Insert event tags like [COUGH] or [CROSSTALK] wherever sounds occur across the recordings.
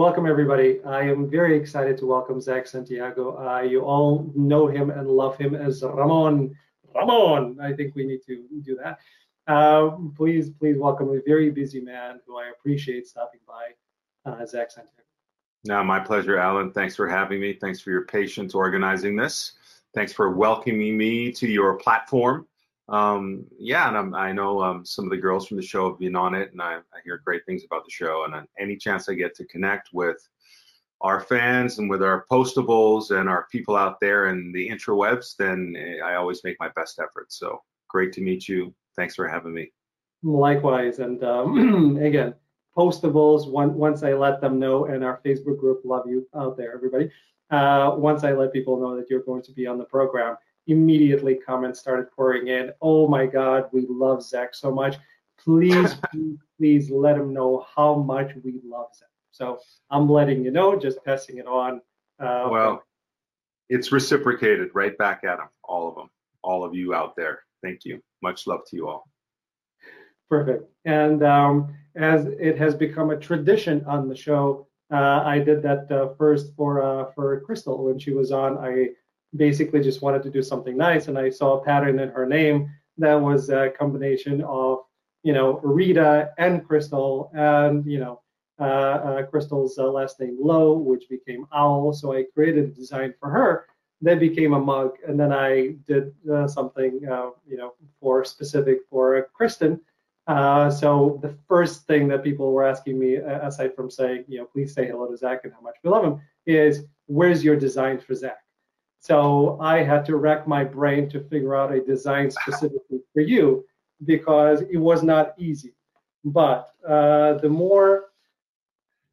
Welcome, everybody. I am very excited to welcome Zak Santiago. Uh, you all know him and love him as Ramon. Ramon, I think we need to do that. Uh, please, please welcome a very busy man who I appreciate stopping by, uh, Zak Santiago. No, my pleasure, Alan. Thanks for having me. Thanks for your patience organizing this. Thanks for welcoming me to your platform. Um, yeah, and I'm, i know um, some of the girls from the show have been on it, and I, I hear great things about the show. And any chance I get to connect with our fans and with our postables and our people out there in the intrawebs, then eh, I always make my best effort. So great to meet you. Thanks for having me. Likewise, and um, [CLEARS THROAT] again, postables. One, once I let them know, and our Facebook group, love you out there, everybody. Uh, once I let people know that you're going to be on the program, immediately comments started pouring in. Oh my God, we love Zak so much. Please, [LAUGHS] please, please let him know how much we love Zak. So I'm letting you know, just passing it on. Uh, well, it's reciprocated right back at them, all of them, all of you out there. Thank you. Much love to you all. Perfect. And um, as it has become a tradition on the show, uh, I did that uh, first for uh, for Crystal when she was on. I basically just wanted to do something nice, and I saw a pattern in her name that was a combination of you know Rita and Crystal, and you know uh, uh, Crystal's uh, last name Lowe, which became Owl. So I created a design for her that became a mug, and then I did something you know for specific for Kristin. Uh, so the first thing that people were asking me, aside from saying, you know, please say hello to Zak and how much we love him, is where's your design for Zach? So I had to rack my brain to figure out a design specifically for you because it was not easy. But uh, the more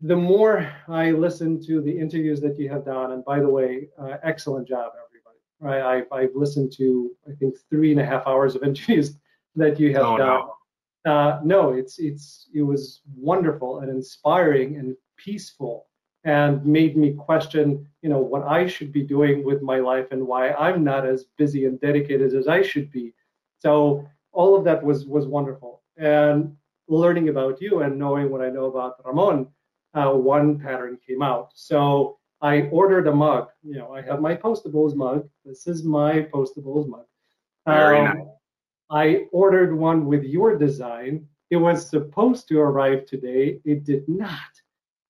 the more I listened to the interviews that you have done, and by the way, uh, excellent job, everybody. Right, I've, I've listened to I think three and a half hours of [LAUGHS] interviews that you have oh, done. No. Uh, no, it's it's it was wonderful and inspiring and peaceful and made me question, you know, what I should be doing with my life and why I'm not as busy and dedicated as I should be. So all of that was was wonderful. And learning about you and knowing what I know about Ramon, uh, one pattern came out. So I ordered a mug. You know, I have my postables mug. This is my postables mug. Very um, nice. I ordered one with your design. It was supposed to arrive today. It did not.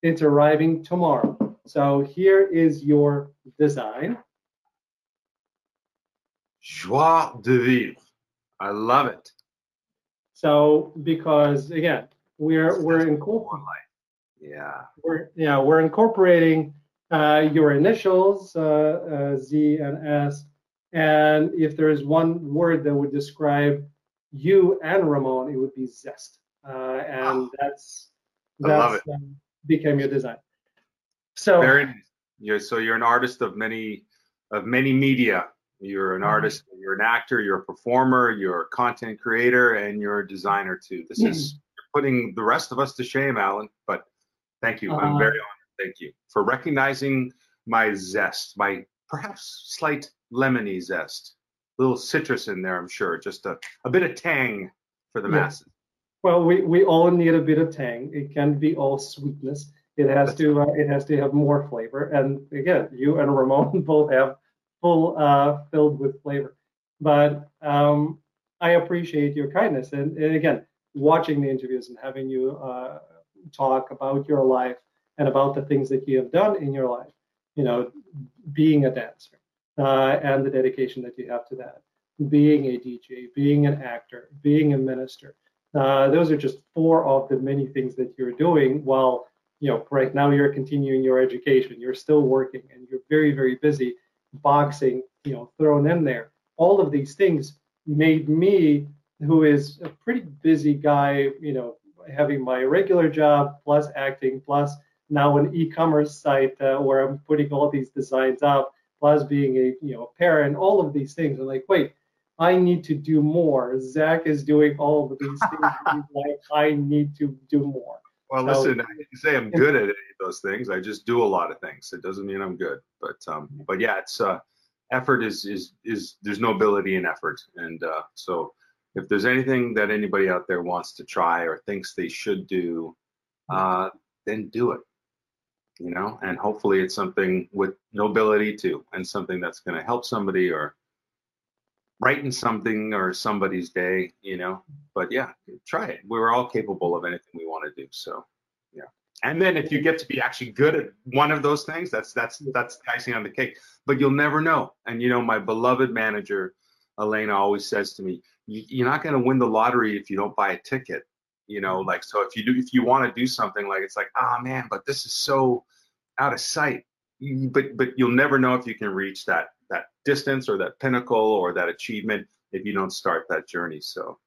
It's arriving tomorrow. So here is your design. Joie de vivre. I love it. So because again, we're we're incorporating. Yeah. We're yeah we're incorporating uh, your initials uh, uh, Z and S, and if there is one word that would describe you and Ramon, it would be zest, uh, and oh, that's that's. I love it. Um, became your design. So very you're, so you're an artist of many of many media. You're an mm-hmm. artist, you're an actor, you're a performer, you're a content creator, and you're a designer too. This mm-hmm. is putting the rest of us to shame, Alan. But thank you. Uh, I'm very honored. Thank you for recognizing my zest, my perhaps slight lemony zest. A little citrus in there, I'm sure. Just a, a bit of tang for the yeah. masses. Well, we, we all need a bit of tang. It can't be all sweetness. It has to uh, it has to have more flavor. And again, you and Ramon [LAUGHS] both have full uh, filled with flavor. But um, I appreciate your kindness. And, and, again, watching the interviews and having you uh, talk about your life and about the things that you have done in your life. You know, being a dancer uh, and the dedication that you have to that, being a DJ, being an actor, being a minister uh, those are just four of the many things that you're doing while you know right now you're continuing your education. You're still working and you're very very busy boxing you know thrown in there. All of these things made me who is a pretty busy guy you know having my regular job plus acting plus now an e-commerce site uh, where i'm putting all these designs up plus being a you know parent all of these things. I'm like wait I need to do more. Zak is doing all of these things. [LAUGHS] like, I need to do more. Well, so, listen, I didn't say I'm good at any of those things. I just do a lot of things. It doesn't mean I'm good. But um, but yeah, it's uh, effort is is is there's no ability in effort, and uh, so if there's anything that anybody out there wants to try or thinks they should do, uh, then do it. you know, and hopefully it's something with nobility too, and something that's going to help somebody or brighten something or somebody's day, you know. But yeah, try it. We're all capable of anything we want to do. So yeah. And then if you get to be actually good at one of those things, that's that's that's the icing on the cake. But you'll never know. And you know, my beloved manager, Elena, always says to me, "You're not going to win the lottery if you don't buy a ticket." You know, like so if you do if you want to do something like it's like, oh man, but this is so out of sight. But but you'll never know if you can reach that that distance or that pinnacle or that achievement if you don't start that journey. So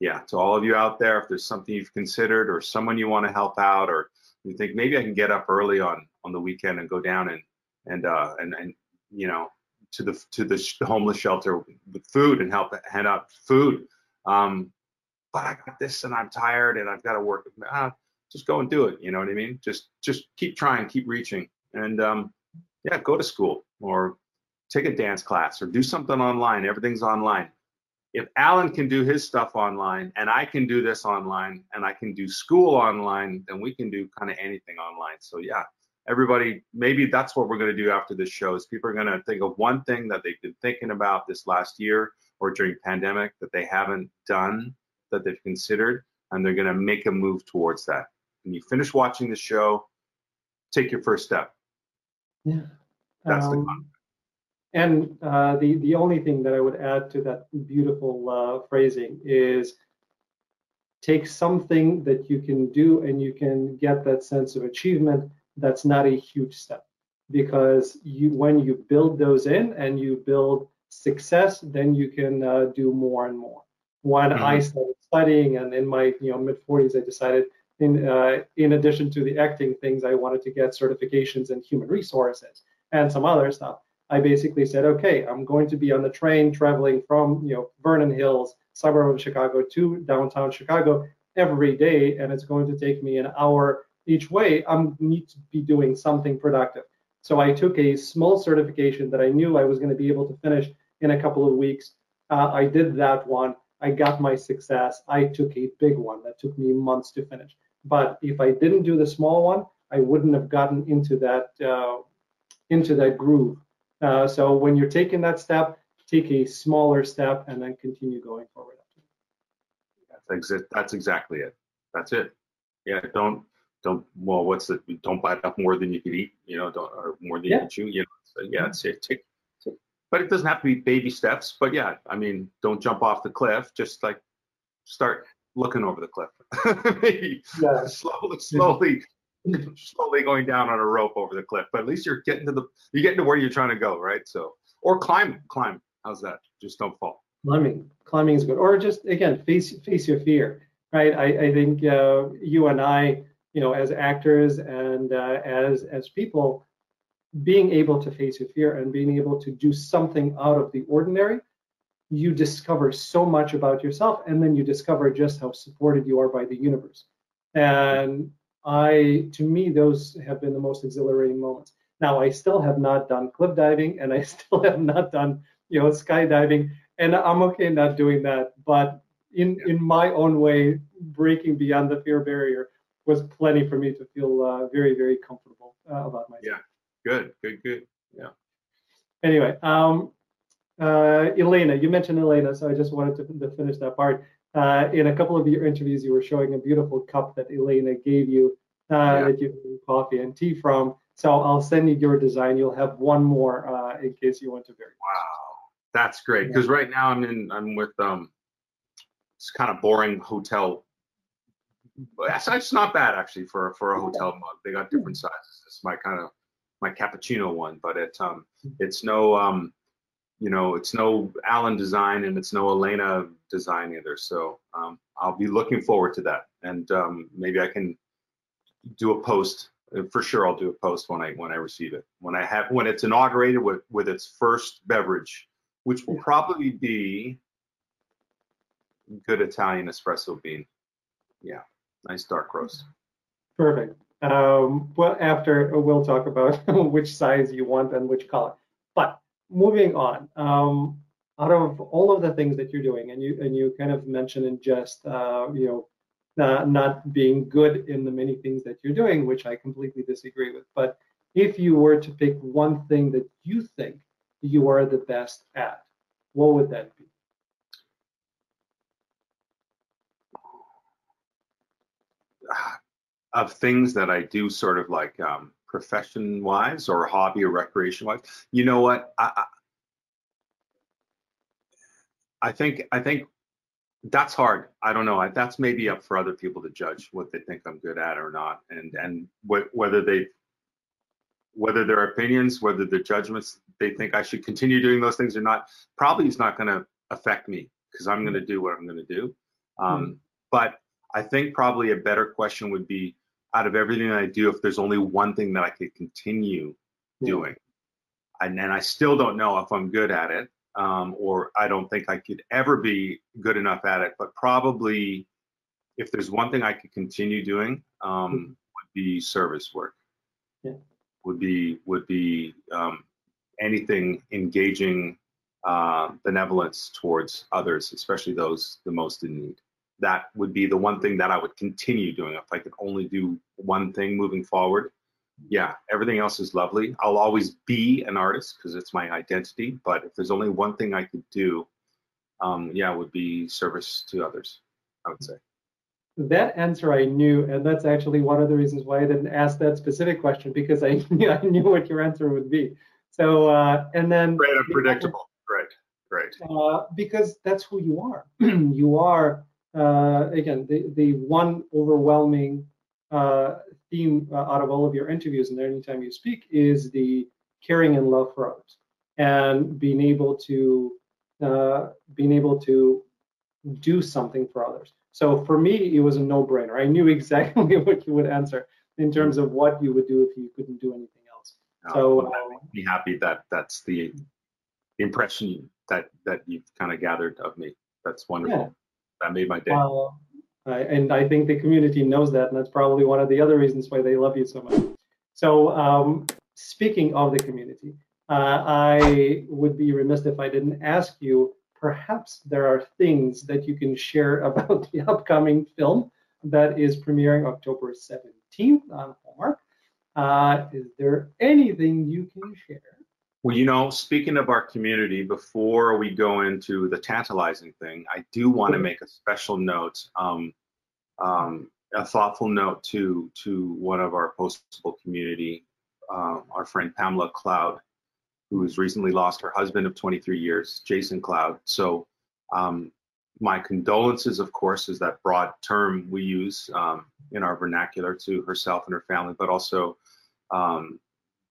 yeah, to all of you out there, if there's something you've considered or someone you want to help out or you think maybe I can get up early on on the weekend and go down and and uh and and you know to the to the homeless shelter with food and help hand out food. Um, but I got this and I'm tired and I've got to work. Ah, just go and do it. You know what I mean? Just just keep trying, keep reaching, and um, yeah, go to school or take a dance class or do something online. Everything's online. If Alan can do his stuff online and I can do this online and I can do school online, then we can do kind of anything online. So yeah, everybody, maybe that's what we're going to do after this show is people are going to think of one thing that they've been thinking about this last year or during pandemic that they haven't done, that they've considered, and they're going to make a move towards that. When you finish watching the show, take your first step. Yeah. That's um, the and uh, the the only thing that I would add to that beautiful uh, phrasing is take something that you can do and you can get that sense of achievement. That's not a huge step because you when you build those in and you build success, then you can uh, do more and more. When mm-hmm. I started studying and in my you know mid 40s, I decided in uh, in addition to the acting things, I wanted to get certifications in human resources and some other stuff. I basically said, okay, I'm going to be on the train traveling from you know Vernon Hills, suburb of Chicago, to downtown Chicago every day, and it's going to take me an hour each way. I need to be doing something productive. So I took a small certification that I knew I was going to be able to finish in a couple of weeks. Uh, I did that one. I got my success. I took a big one that took me months to finish. But if I didn't do the small one, I wouldn't have gotten into that uh, into that groove. Uh, so when you're taking that step, take a smaller step and then continue going forward. That's, that's exactly it. That's it. Yeah, don't don't well, what's it? don't bite off more than you can eat. You know, don't or more than yeah. you can chew. You know, so yeah, it's it. Take, but it doesn't have to be baby steps. But yeah, I mean, don't jump off the cliff. Just like start looking over the cliff. Maybe [LAUGHS] yeah. slowly, slowly, slowly going down on a rope over the cliff. But at least you're getting to the you're getting to where you're trying to go, right? So or climb, climb. How's that? Just don't fall. Climbing, climbing is good. Or just again, face face your fear, right? I, I think uh, you and I, you know, as actors and uh, as as people, being able to face your fear and being able to do something out of the ordinary you discover so much about yourself and then you discover just how supported you are by the universe and i to me those have been the most exhilarating moments. Now i still have not done cliff diving and i [LAUGHS] still have not done you know skydiving and i'm okay not doing that but in in my own way breaking beyond the fear barrier was plenty for me to feel uh, very very comfortable uh, about myself. Yeah. Good good good. Yeah. Anyway um uh, Elena, you mentioned Elena, so I just wanted to, to finish that part. Uh, in a couple of your interviews, you were showing a beautiful cup that Elena gave you uh, yeah. that you can coffee and tea from. So I'll send you your design. You'll have one more uh, in case you want to vary. Wow, that's great. Because yeah. right now I'm in, I'm with um, it's kind of boring hotel. It's, it's not bad actually for for a hotel mug. They got different sizes. It's my kind of my cappuccino one, but it um, it's no um, you know, it's no Alan design and it's no Elena design either. So um, I'll be looking forward to that, and um, maybe I can do a post. Uh, for sure, I'll do a post when I when I receive it. When I have when it's inaugurated with with its first beverage, which will probably be good Italian espresso bean. Yeah, nice dark roast. Perfect. Um, well, after we'll talk about [LAUGHS] which size you want and which color. But moving on, um, out of all of the things that you're doing, and you and you kind of mentioned in just uh, you know uh, not being good in the many things that you're doing, which I completely disagree with. But if you were to pick one thing that you think you are the best at, what would that be? Of things that I do sort of like um, profession wise or hobby or recreation wise, you know what? I, I, I think I think that's hard. I don't know. That's maybe up for other people to judge what they think I'm good at or not, and and wh- whether they whether their opinions, whether their judgments, they think I should continue doing those things or not, probably is not going to affect me because I'm going to do what I'm going to do. Um, mm But I think probably a better question would be, out of everything I do, if there's only one thing that I could continue mm doing, and, and I still don't know if I'm good at it, um, or I don't think I could ever be good enough at it. But probably, if there's one thing I could continue doing, um, mm-hmm. would be service work. Yeah. Would be would be um, anything engaging uh, benevolence towards others, especially those the most in need. That would be the one thing that I would continue doing if I could only do one thing moving forward yeah, everything else is lovely. I'll always be an artist because it's my identity. But if there's only one thing I could do, um, yeah, would be service to others. I would say. That answer I knew, and that's actually one of the reasons why I didn't ask that specific question because I [LAUGHS] knew I knew what your answer would be. So uh, and then and predictable. Right, right. Uh, because that's who you are. [CLEARS THROAT] you are again the the one overwhelming uh, theme uh, out of all of your interviews and anytime you speak is the caring and love for others and being able to uh, being able to do something for others. So for me, it was a no-brainer. I knew [LAUGHS] exactly what you would answer in terms of what you would do if you couldn't do anything else. Oh, so well, that makes me happy that that's the impression that that you've kind of gathered of me. That's wonderful. That made my day. Uh, and I think the community knows that, and that's probably one of the other reasons why they love you so much. So, um, speaking of the community, uh, I would be remiss if I didn't ask you. Perhaps there are things that you can share [LAUGHS] about the upcoming film that is premiering October 17th on Hallmark. Uh, is there anything you can share? Well, you know, speaking of our community, before we go into the tantalizing thing, I do want to make a special note, um, um, a thoughtful note to to one of our postable community, uh, our friend Pamela Cloud, who has recently lost her husband of 23 years, Jason Cloud. So, um, my condolences, of course, is that broad term we use um, in our vernacular to herself and her family, but also um,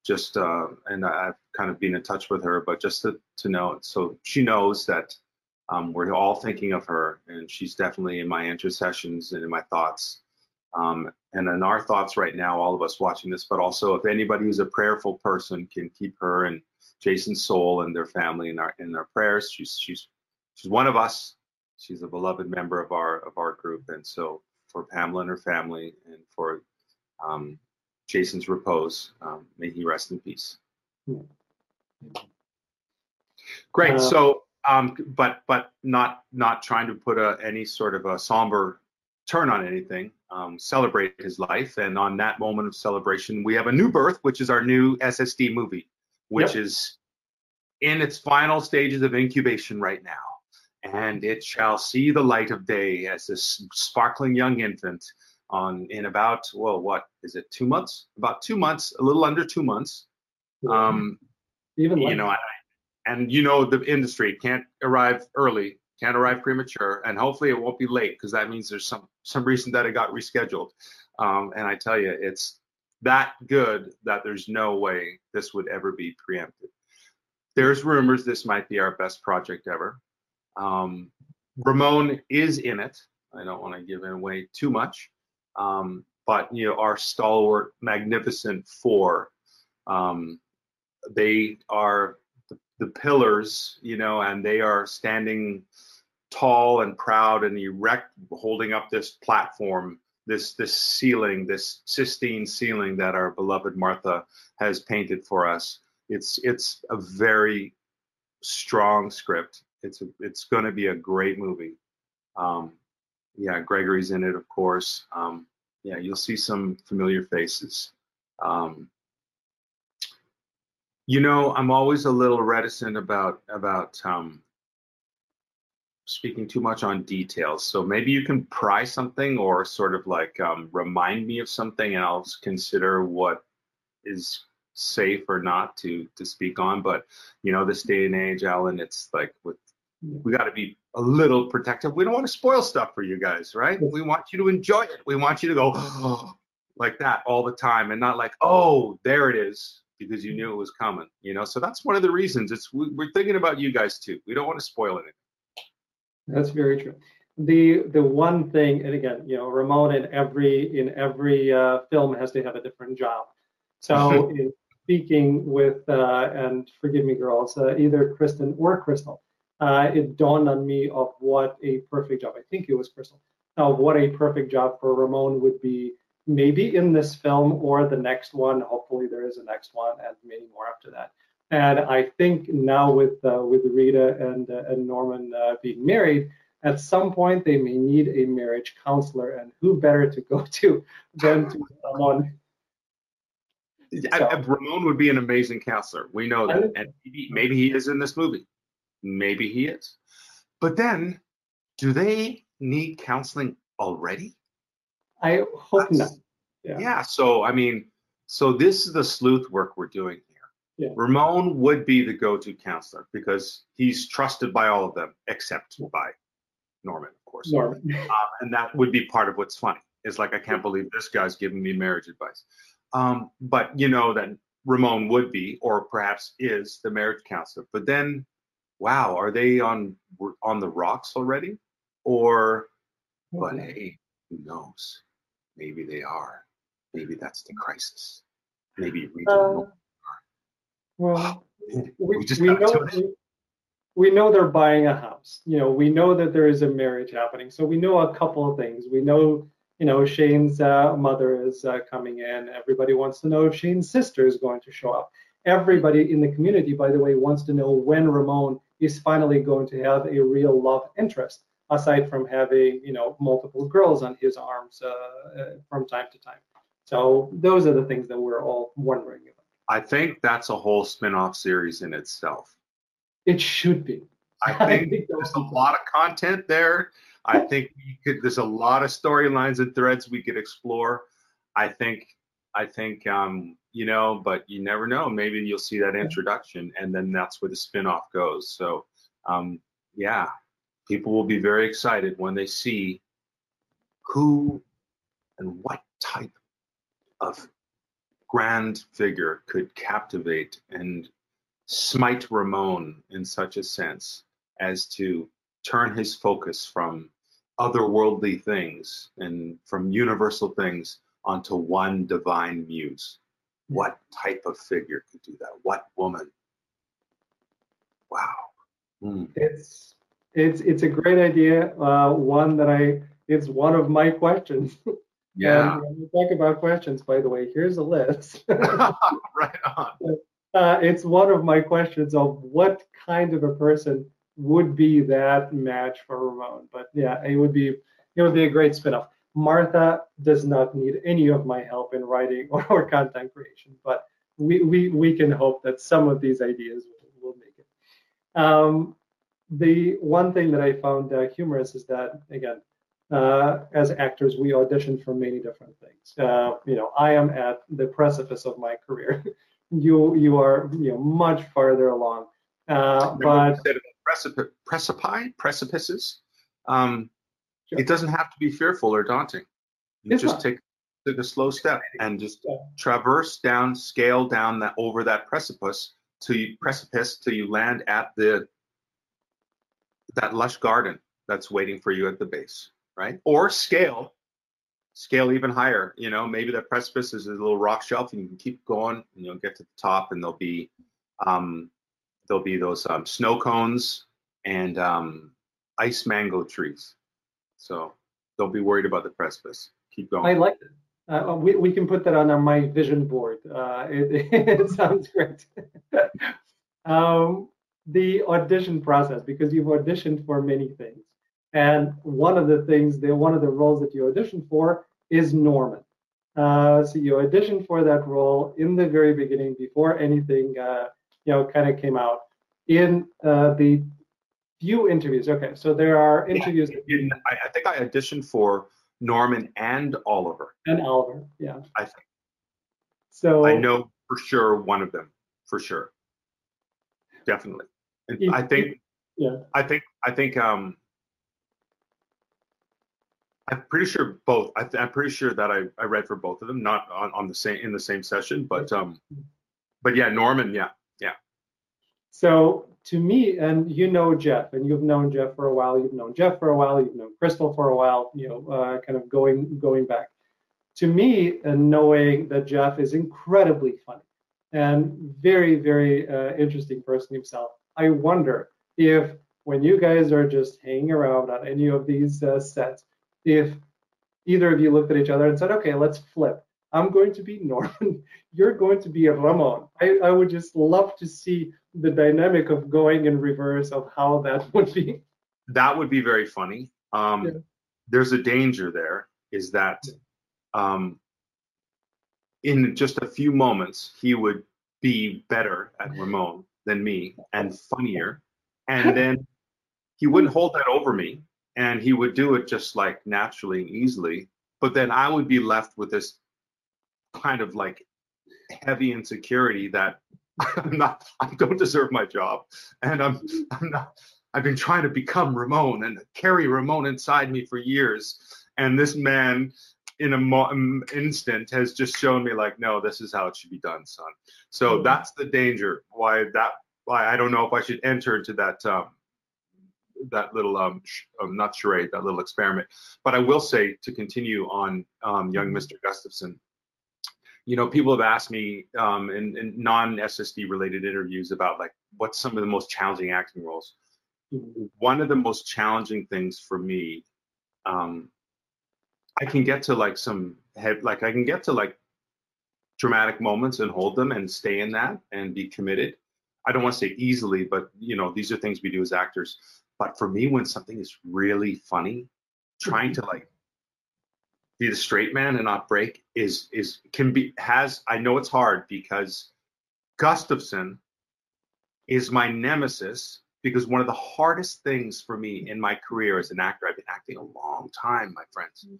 just uh, and I've kind of been in touch with her, but just to, to know so she knows that um, we're all thinking of her, and she's definitely in my intercessions and in my thoughts. Um, and in our thoughts right now, all of us watching this, but also if anybody who's a prayerful person can keep her and Jason's soul and their family in our in their prayers. She's she's she's one of us. She's a beloved member of our of our group, and so for Pamela and her family, and for um, Jason's repose. Um, may he rest in peace. Great. Uh, so, um, but but not not trying to put a, any sort of a somber turn on anything. Um, celebrate his life, and on that moment of celebration, we have a new birth, which is our new SSD movie, which yep. is in its final stages of incubation right now, and it shall see the light of day as this sparkling young infant on in about well what is it two months? About two months a little under two months. Um even you know I, and you know the industry can't arrive early can't arrive premature and hopefully it won't be late because that means there's some some reason that it got rescheduled. Um and i tell you it's that good that there's no way this would ever be preempted. There's rumors this might be our best project ever. Um ramon is in it. I don't want to give away too much um, but you know, our stalwart, magnificent four, um, they are the, the pillars, you know, and they are standing tall and proud and erect, holding up this platform, this this ceiling, this Sistine ceiling that our beloved Martha has painted for us. It's it's a very strong script. It's a, it's going to be a great movie. Um, yeah, Gregory's in it, of course. Um, yeah, you'll see some familiar faces. Um, you know, I'm always a little reticent about about um, speaking too much on details. So maybe you can pry something or sort of like um, remind me of something, and I'll consider what is safe or not to to speak on. But you know, this day and age, Alan, it's like with we got to be a little protective. We don't want to spoil stuff for you guys, right? We want you to enjoy it. We want you to go oh, [GASPS] like that all the time, and not like, oh, there it is, because you knew it was coming. You know, so that's one of the reasons. It's we, we're thinking about you guys too. We don't want to spoil anything. That's very true. The the one thing, and again, you know, Ramon in every in every uh, film has to have a different job. So [LAUGHS] in speaking with uh, and forgive me, girls, uh, either Kristin or Crystal, uh, it dawned on me of what a perfect job. I think it was Crystal. Of what a perfect job for Ramon would be, maybe in this film or the next one. Hopefully, there is a next one and many more after that. And I think now with uh, with Rita and uh, and Norman uh, being married, at some point they may need a marriage counselor, and who better to go to [LAUGHS] than to someone. So, Ramon would be an amazing counselor. We know that, and maybe, maybe he is in this movie. Maybe he is. But then, do they need counseling already? I hope That's, not. Yeah. yeah. So I mean, so this is the sleuth work we're doing yeah. Ramon would be the go-to counselor because he's trusted by all of them except by Norman, of course. Norman. Um, and that would be part of what's funny. It's like I can't believe this guy's giving me marriage advice. Um, but you know that Ramon would be, or perhaps is, the marriage counselor. But then, wow, are they on on the rocks already? Or, but hey, who knows? Maybe they are. Maybe that's the crisis. Maybe uh, well, [LAUGHS] we, we, we know we know they're buying a house. You know, we know that there is a marriage happening. So we know a couple of things. We know, you know, Shane's uh, mother is uh, coming in. Everybody wants to know if Shane's sister is going to show up. Everybody in the community, by the way, wants to know when Ramon is finally going to have a real love interest, aside from having, you know, multiple girls on his arms uh, uh from time to time. So those are the things that we're all wondering about. I think that's a whole spin-off series in itself. It should be. I [LAUGHS] think, I think there's a lot of content there. I think could, there's a lot of storylines and threads we could explore. I think I think um, you know, but you never know. Maybe you'll see that introduction, and then that's where the spin-off goes. So um, yeah, people will be very excited when they see who and what type of grand figure could captivate and smite Ramon in such a sense as to turn his focus from otherworldly things and from universal things onto one divine muse. What type of figure could do that? What woman? Wow. Mm. It's it's it's a great idea. Uh, one that I it's one of my questions. [LAUGHS] Yeah. And when we talk about questions, by the way, here's a list. [LAUGHS] [LAUGHS] right on. Uh, it's one of my questions of what kind of a person would be that match for Ramon. But yeah, it would be it would be a great spinoff. Martha does not need any of my help in writing or, [LAUGHS] or content creation, but we, we, we can hope that some of these ideas will, will make it. Um, the one thing that I found uh, humorous is that, again, uh, as actors, we audition for many different things. Uh, you know, I am at the precipice of my career. [LAUGHS] you you are you know much farther along. Uh, but precipice, precipice, precipices. Um, sure. It doesn't have to be fearful or daunting. You it's just not. take take a slow step and just yeah. traverse down, scale down that over that precipice to you precipice till you land at the that lush garden that's waiting for you at the base right? Or scale, scale even higher. You know, maybe the precipice is a little rock shelf, and you can keep going, and you'll get to the top, and there'll be um, there'll be those um, snow cones and um, ice mango trees. So don't be worried about the precipice. Keep going. I like it. Uh, we, we can put that on my vision board. Uh, [LAUGHS] it, it sounds great. [LAUGHS] um, the audition process, because you've auditioned for many things. And one of the things, the one of the roles that you audition for is Norman. Uh, so you auditioned for that role in the very beginning, before anything, uh, you know, kind of came out. In uh, the few interviews, okay, so there are interviews. Yeah, in, I, I think I auditioned for Norman and Oliver. And Oliver, yeah. I think. So I know for sure one of them, for sure, definitely. And I think. Yeah. I think. I think. Um. I'm pretty sure both. I am pretty sure that I, I read for both of them, not on, on the same in the same session, but um, but yeah, Norman, yeah, yeah. So to me, and you know Geoff, and you've known Geoff for a while. You've known Geoff for a while. You've known Crystal for a while. You know, uh, kind of going going back. To me, and knowing that Geoff is incredibly funny and very very uh, interesting person himself, I wonder if when you guys are just hanging around on any of these uh, sets if either of you looked at each other and said, okay, let's flip. I'm going to be [LAUGHS] Norman. You're going to be Ramon. I, I would just love to see the dynamic of going in reverse of how that [LAUGHS] would be. That would be very funny. Um, yeah. There's a danger there, is that um, in just a few moments, he would be better at Ramon than me and funnier. And [LAUGHS] then he wouldn't hold that over me and he would do it just like naturally and easily but then i would be left with this kind of like heavy insecurity that [LAUGHS] i'm not i don't deserve my job and i'm i'm not i've been trying to become ramon and carry ramon inside me for years and this man in a mo- instant has just shown me like no this is how it should be done son so mm-hmm. that's the danger why that why i don't know if i should enter into that um, that little um, sh- um, not charade, that little experiment. But I will say to continue on um, young Mr. Gustafson. You know, people have asked me um, in, in non-SSD related interviews about like what's some of the most challenging acting roles. One of the most challenging things for me, um, I can get to like some head, like I can get to like dramatic moments and hold them and stay in that and be committed. I don't want to say easily, but you know, these are things we do as actors. But for me, when something is really funny, trying to like be the straight man and not break is is can be has I know it's hard because Gustafson is my nemesis because one of the hardest things for me in my career as an actor, I've been acting a long time, my friends, mm-hmm.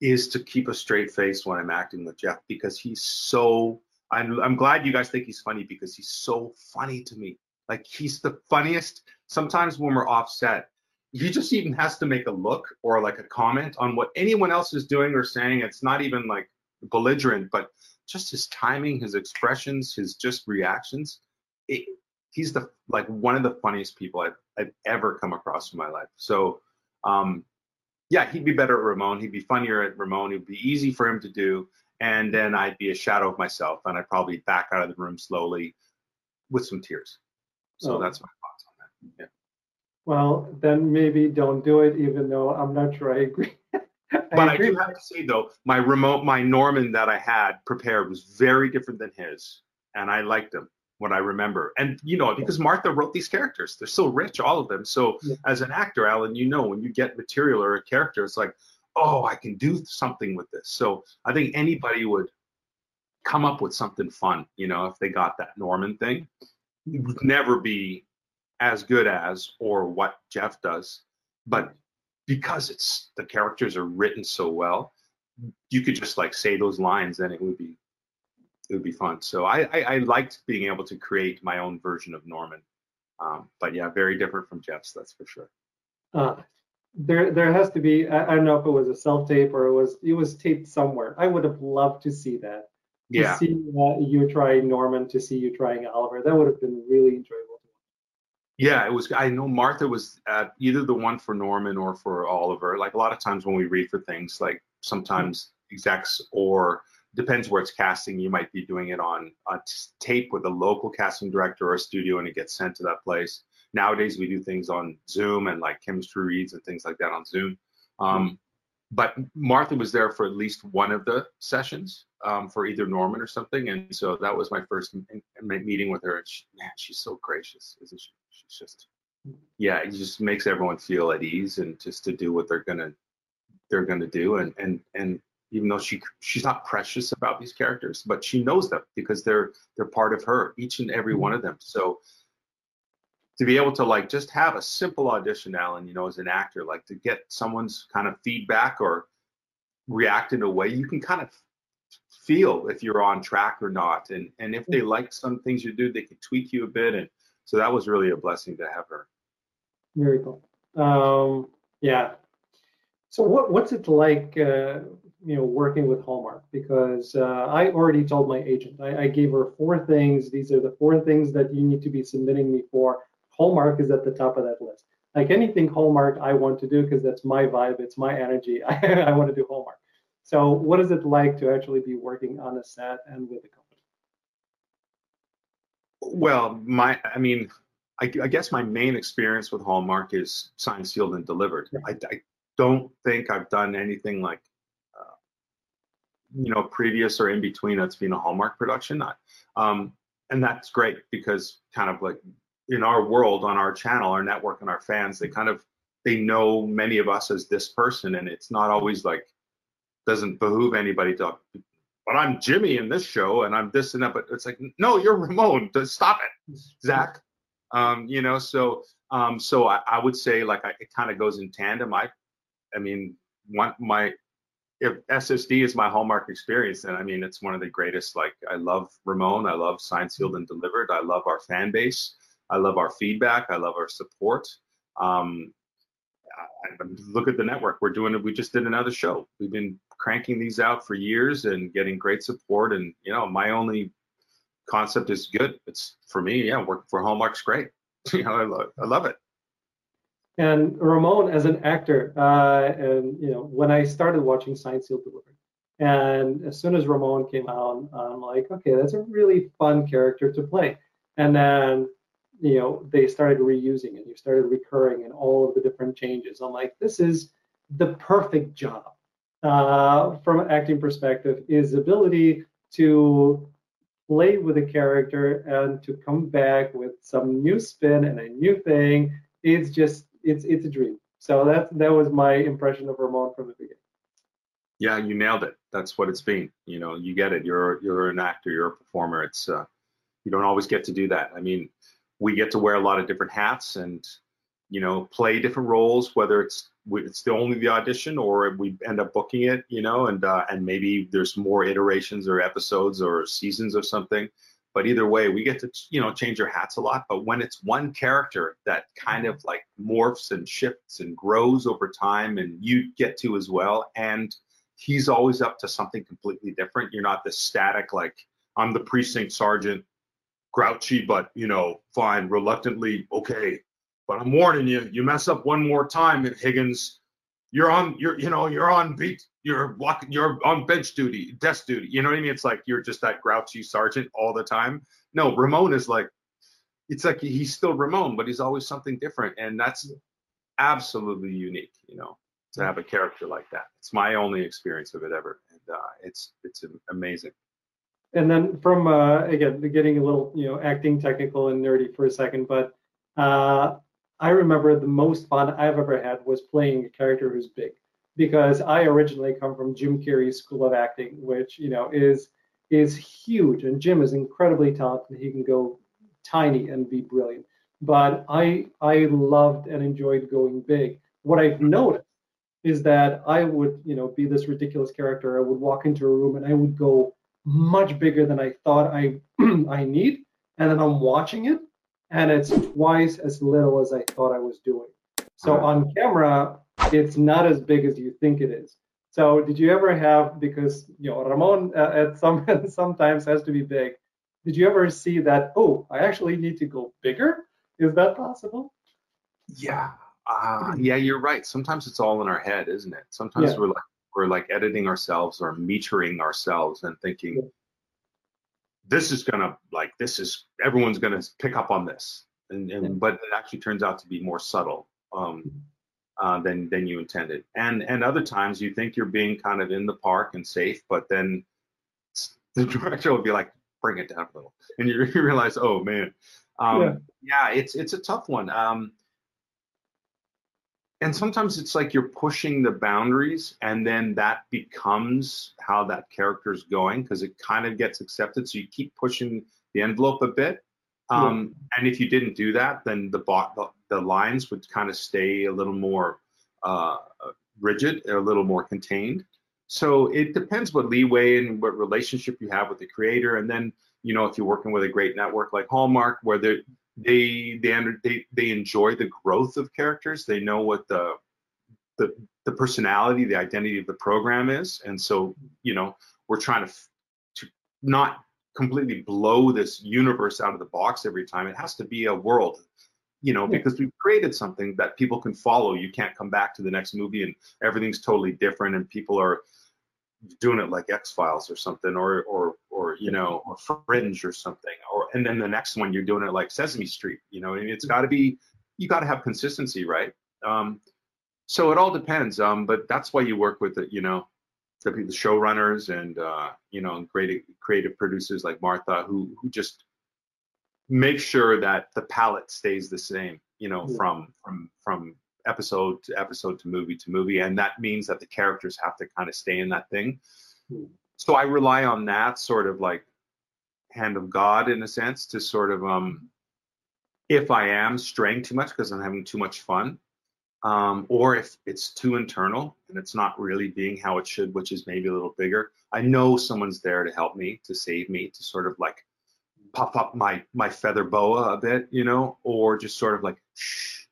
is to keep a straight face when I'm acting with Geoff because he's so I'm, I'm glad you guys think he's funny because he's so funny to me. Like he's the funniest. Sometimes when we're offset, he just even has to make a look or like a comment on what anyone else is doing or saying. It's not even like belligerent, but just his timing, his expressions, his just reactions. It, he's the like one of the funniest people I've, I've ever come across in my life. So, um, yeah, he'd be better at Ramon. He'd be funnier at Ramon. It'd be easy for him to do. And then I'd be a shadow of myself, and I'd probably back out of the room slowly with some tears. So oh. that's my thoughts on that. Yeah. Well, then maybe don't do it, even though I'm not sure I agree. [LAUGHS] I but agree. I do have to say though, my remote, my Norman that I had prepared was very different than his, and I liked him. What I remember, and you know, because Martha wrote these characters, they're so rich, all of them. So yeah. as an actor, Alan, you know, when you get material or a character, it's like, oh, I can do something with this. So I think anybody would come up with something fun, you know, if they got that Norman thing It would never be as good as or what Geoff does, but because it's the characters are written so well, you could just like say those lines and it would be it would be fun. So I, I, I liked being able to create my own version of Norman. Um, but yeah, very different from Geoff's, that's for sure. Uh, there there has to be I, I, don't know if it was a self tape or it was it was taped somewhere. I would have loved to see that yeah. to see uh, you trying Norman, to see you trying Oliver. That would have been really enjoyable. Yeah, it was. I know Martha was at either the one for Norman or for Oliver. Like a lot of times when we read for things, like sometimes execs or depends where it's casting. You might be doing it on a tape with a local casting director or a studio, and it gets sent to that place. Nowadays, we do things on Zoom and like chemistry reads and things like that on Zoom. Um, but Martha was there for at least one of the sessions um, for either Norman or something, and so that was my first meeting with her. And she, man, she's so gracious, isn't she? She's just yeah, it just makes everyone feel at ease and just to do what they're gonna they're gonna do and and and even though she she's not precious about these characters, but she knows them because they're they're part of her, each and every one of them. So to be able to like just have a simple audition, Alan, you know, as an actor, like to get someone's kind of feedback or react in a way you can kind of feel if you're on track or not. And and if they like some things you do, they could tweak you a bit. And so that was really a blessing to have her. Very cool. Um, yeah. So what what's it like? Uh, you know, working with Hallmark because uh, I already told my agent. I, I gave her four things. These are the four things that you need to be submitting me for. Hallmark is at the top of that list. Like anything Hallmark, I want to do because that's my vibe. It's my energy. [LAUGHS] I, I want to do Hallmark. So, what is it like to actually be working on a set and with a company? Well, my, I mean, I, I guess my main experience with Hallmark is signed, sealed, and delivered. Yeah. I, I, don't think I've done anything like, uh, you know, previous or in between that's been a Hallmark production. Um, and that's great because kind of like in our world, on our channel, our network, and our fans, they kind of they know many of us as this person, and it's not always like doesn't behoove anybody to but I'm Jimmy in this show and I'm this and that. But it's like, no, you're Ramon. Stop it, Zak. Um, you know, so um, so I, I would say like I, it kind of goes in tandem. I, I mean, one my if SSD is my hallmark experience, then I mean it's one of the greatest. Like I love Ramon. I love Signed, Sealed, and Delivered. I love our fan base. I love our feedback. I love our support. Um, I, look at the network. We're doing it. We just did another show. We've been cranking these out for years and getting great support. And you know, my only concept is good. It's for me, yeah, working for Hallmark's great. [LAUGHS] you know, I love, I love it. And Ramon, as an actor, uh, and you know, when I started watching Signed Sealed Delivered, and as soon as Ramon came out, I'm like, okay, that's a really fun character to play. And then, you know, they started reusing it. You started recurring and all of the different changes. I'm like, this is the perfect job uh, from an acting perspective is ability to play with a character and to come back with some new spin and a new thing. It's just it's it's a dream. So that that was my impression of Ramon from the beginning. Yeah, you nailed it. That's what it's been. You know, you get it. You're you're an actor. You're a performer. It's uh, you don't always get to do that. I mean, we get to wear a lot of different hats and you know play different roles, whether it's it's still only the audition or we end up booking it you know and uh, and maybe there's more iterations or episodes or seasons or something. But either way we get to you know change our hats a lot. But when it's one character that kind of like morphs and shifts and grows over time and you get to as well and he's always up to something completely different you're not this static like i'm the precinct sergeant grouchy but you know fine reluctantly okay. But I'm warning you, you mess up one more time, Higgins, you're on you're you know you're on beat you're walking you're on bench duty desk duty you know what i mean? It's like you're just that grouchy sergeant all the time. No ramon is like it's like he's still ramon but he's always something different and that's absolutely unique you know to have a character like that. It's my only experience of it ever and uh, it's it's amazing and then from uh, again getting a little you know acting technical and nerdy for a second but uh, I remember the most fun I've ever had was playing a character who's big because I originally come from Jim Carrey's School of Acting, which you know is is huge, and Jim is incredibly talented. He can go tiny and be brilliant. But I I loved and enjoyed going big. What I've noticed is that I would you know be this ridiculous character. I would walk into a room and I would go much bigger than I thought I [CLEARS THROAT] I need, and then I'm watching it and it's twice as little as I thought I was doing. So on camera, it's not as big as you think it is. So did you ever have because you know Ramon uh, at some [LAUGHS] sometimes has to be big. Did you ever see that? Oh, I actually need to go bigger. Is that possible? Yeah, uh, yeah, you're right. Sometimes it's all in our head, isn't it? Sometimes yeah. we're like we're like editing ourselves or metering ourselves and thinking, this is gonna like this is everyone's gonna pick up on this. And, and but it actually turns out to be more subtle um, uh, than than you intended. And and other times you think you're being kind of in the park and safe but then [LAUGHS] the director will be like bring it down a little. And you, [LAUGHS] you realize oh man. Um, yeah. yeah. it's it's a tough one. Um, and sometimes it's like you're pushing the boundaries and then that becomes how that character's going because it kind of gets accepted. So you keep pushing the envelope a bit. Um, yeah. and if you didn't do that then the, the, the lines would kind of stay a little more uh, rigid a little more contained. So it depends what leeway and what relationship you have with the creator. And then you know if you're working with a great network like hallmark where they're they they they they enjoy the growth of characters. They know what the the the personality, the identity of the program is, and so you know we're trying to to not completely blow this universe out of the box every time. It has to be a world, you know, because we've created something that people can follow. You can't come back to the next movie and everything's totally different, and people are doing it like X Files or something, or or you know, or Fringe or something, or and then the next one you're doing it like Sesame Street. You know, and it's got to be you got to have consistency, right? Um, so it all depends. Um, but that's why you work with the you know the, the showrunners and uh, you know creative creative producers like Martha who who just make sure that the palette stays the same. You know, yeah. from from from episode to episode to movie to movie, and that means that the characters have to kind of stay in that thing. So I rely on that sort of like hand of God in a sense to sort of um if I am straying too much because I'm having too much fun, um, or if it's too internal and it's not really being how it should, which is maybe a little bigger, I know someone's there to help me, to save me, to sort of like puff up my my feather boa a bit, you know, or just sort of like shh,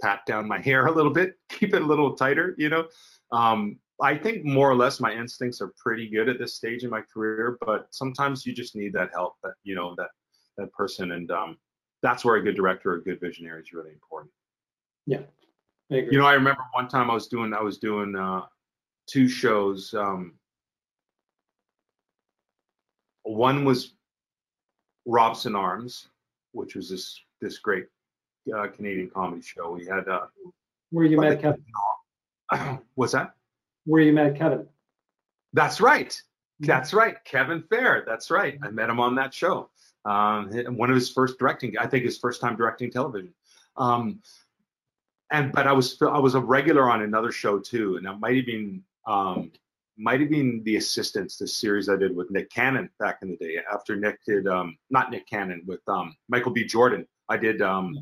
pat down my hair a little bit, [LAUGHS] keep it a little tighter, you know. Um, I think more or less my instincts are pretty good at this stage in my career, but sometimes you just need that help, that you know, that that person, and um, that's where a good director or a good visionary is really important. Yeah, You know, I remember one time I was doing I was doing uh, two shows. Um, one was Robson Arms, which was this this great uh, Canadian comedy show. We had. Uh, Where you met Kevin? [CLEARS THROAT] What's that? Where you met Kevin? That's right. Mm-hmm. That's right. Kevin Fair. That's right. I met him on that show. Um, one of his first directing, I think his first time directing television. Um, and but I was I was a regular on another show too, and that might have been um, might have been the assistants, the series I did with Nick Cannon back in the day. After Nick did um, not Nick Cannon with um, Michael B. Jordan, I did um,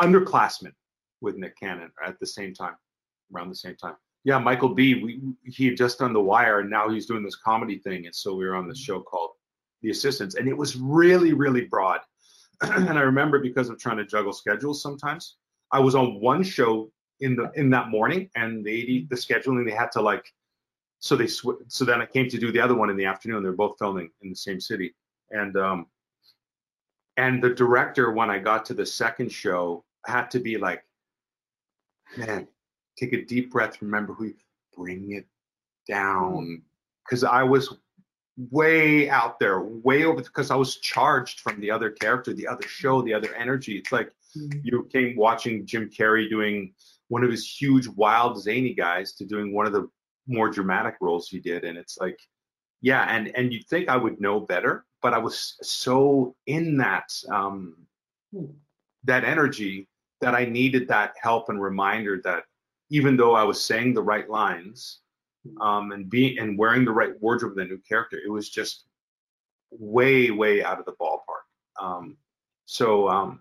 underclassmen with Nick Cannon at the same time, around the same time. Yeah, Michael B. We, he had just done The Wire, and now he's doing this comedy thing, and so we were on this show called The Assistants, and it was really, really broad. [CLEARS THROAT] and I remember because of trying to juggle schedules sometimes, I was on one show in the in that morning, and the the scheduling they had to like, so they sw- so then I came to do the other one in the afternoon. They're both filming in the same city, and um, and the director, when I got to the second show, had to be like, man, take a deep breath, remember who you bring it down. Because I was way out there, way over because I was charged from the other character, the other show, the other energy. It's like mm-hmm. you came watching Jim Carrey doing one of his huge, wild, zany guys to doing one of the more dramatic roles he did. And it's like, yeah, and and you'd think I would know better, but I was so in that um, that energy that I needed that help and reminder that even though I was saying the right lines um, and being and wearing the right wardrobe of the new character, it was just way way out of the ballpark. Um, so um,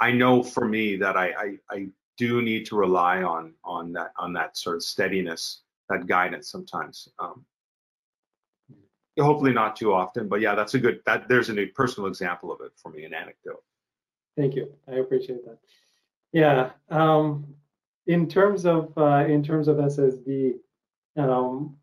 I know for me that I, I, I do need to rely on on that on that sort of steadiness, that guidance sometimes. Um, hopefully not too often, but yeah, that's a good that there's a personal example of it for me, an anecdote. Thank you. I appreciate that. Yeah. Um, in terms of uh, in terms of SSD, um,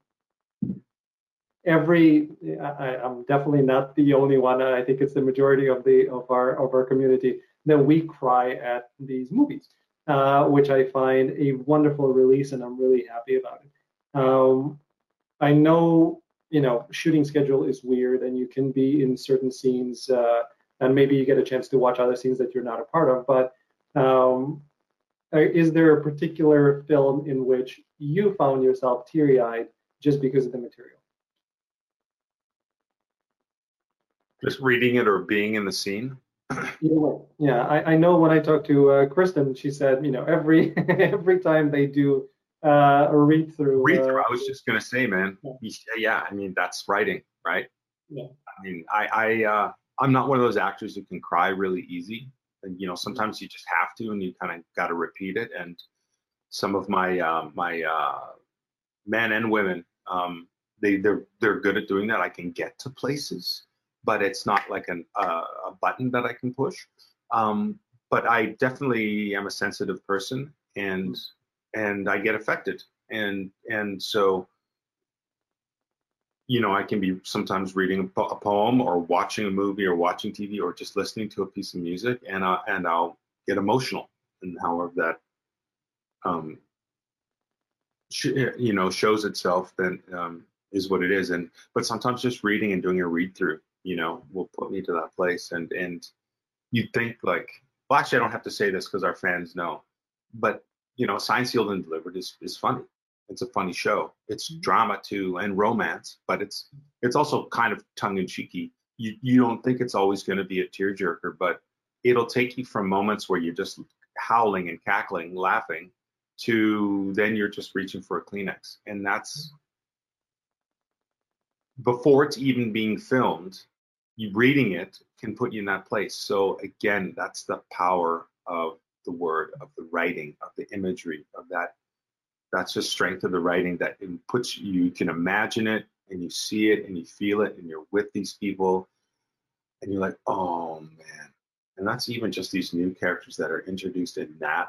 every I, am definitely not the only one. I think it's the majority of the of our of our community that we cry at these movies, uh, which I find a wonderful release, and I'm really happy about it. Um, I know you know shooting schedule is weird and you can be in certain scenes uh, and maybe you get a chance to watch other scenes that you're not a part of but um, is there a particular film in which you found yourself teary-eyed just because of the material just reading it or being in the scene [CLEARS THROAT] yeah, I, I know when I talked to uh, Kristin, she said, you know, every [LAUGHS] every time they do uh, a read through. Read through. I was just gonna say, man. Yeah. yeah, I mean that's writing, right? Yeah. I mean, I I uh, I'm not one of those actors who can cry really easy. You know, sometimes you just have to, and you kind of got to repeat it. And some of my uh, my uh, men and women, um, they they're they're good at doing that. I can get to places, but it's not like an uh, a button that I can push. Um, but I definitely am a sensitive person, and and I get affected, and and so you know, I can be sometimes reading a, po- a, poem or watching a movie or watching TV or just listening to a piece of music, and I, and I'll get emotional, and however that um, sh- you know shows itself, then um, is what it is. And but sometimes just reading and doing a read through, you know, will put me to that place. And and you think like, well, actually, I don't have to say this because our fans know, but you know, Signed, Sealed, and Delivered is is funny it's a funny show. It's mm-hmm. drama too and romance, but it's it's also kind of tongue in cheeky. You you don't think it's always going to be a tearjerker, but it'll take you from moments where you're just howling and cackling, laughing, to then you're just reaching for a Kleenex, and that's before it's even being filmed. You reading it can put you in that place. So again, that's the power of the word, of the writing, of the imagery, of that that's the strength of the writing that puts you, can imagine it and you see it and you feel it and you're with these people and you're like, oh man. And that's even just these new characters that are introduced in that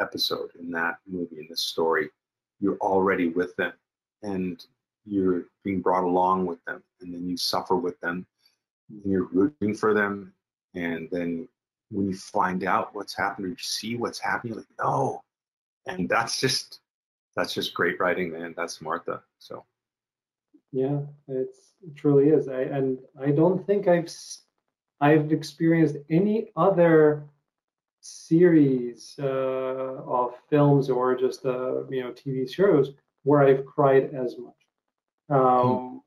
episode, in that movie, in this story. You're already with them and you're being brought along with them. And then you suffer with them and you're rooting for them. And then when you find out what's happening, you see what's happening, you're like, no. And that's just that's just great writing, man. That's Martha. So. Yeah, it's it truly is. I and I don't think I've I've experienced any other series uh, of films or just uh, you know TV shows where I've cried as much. Um, hmm.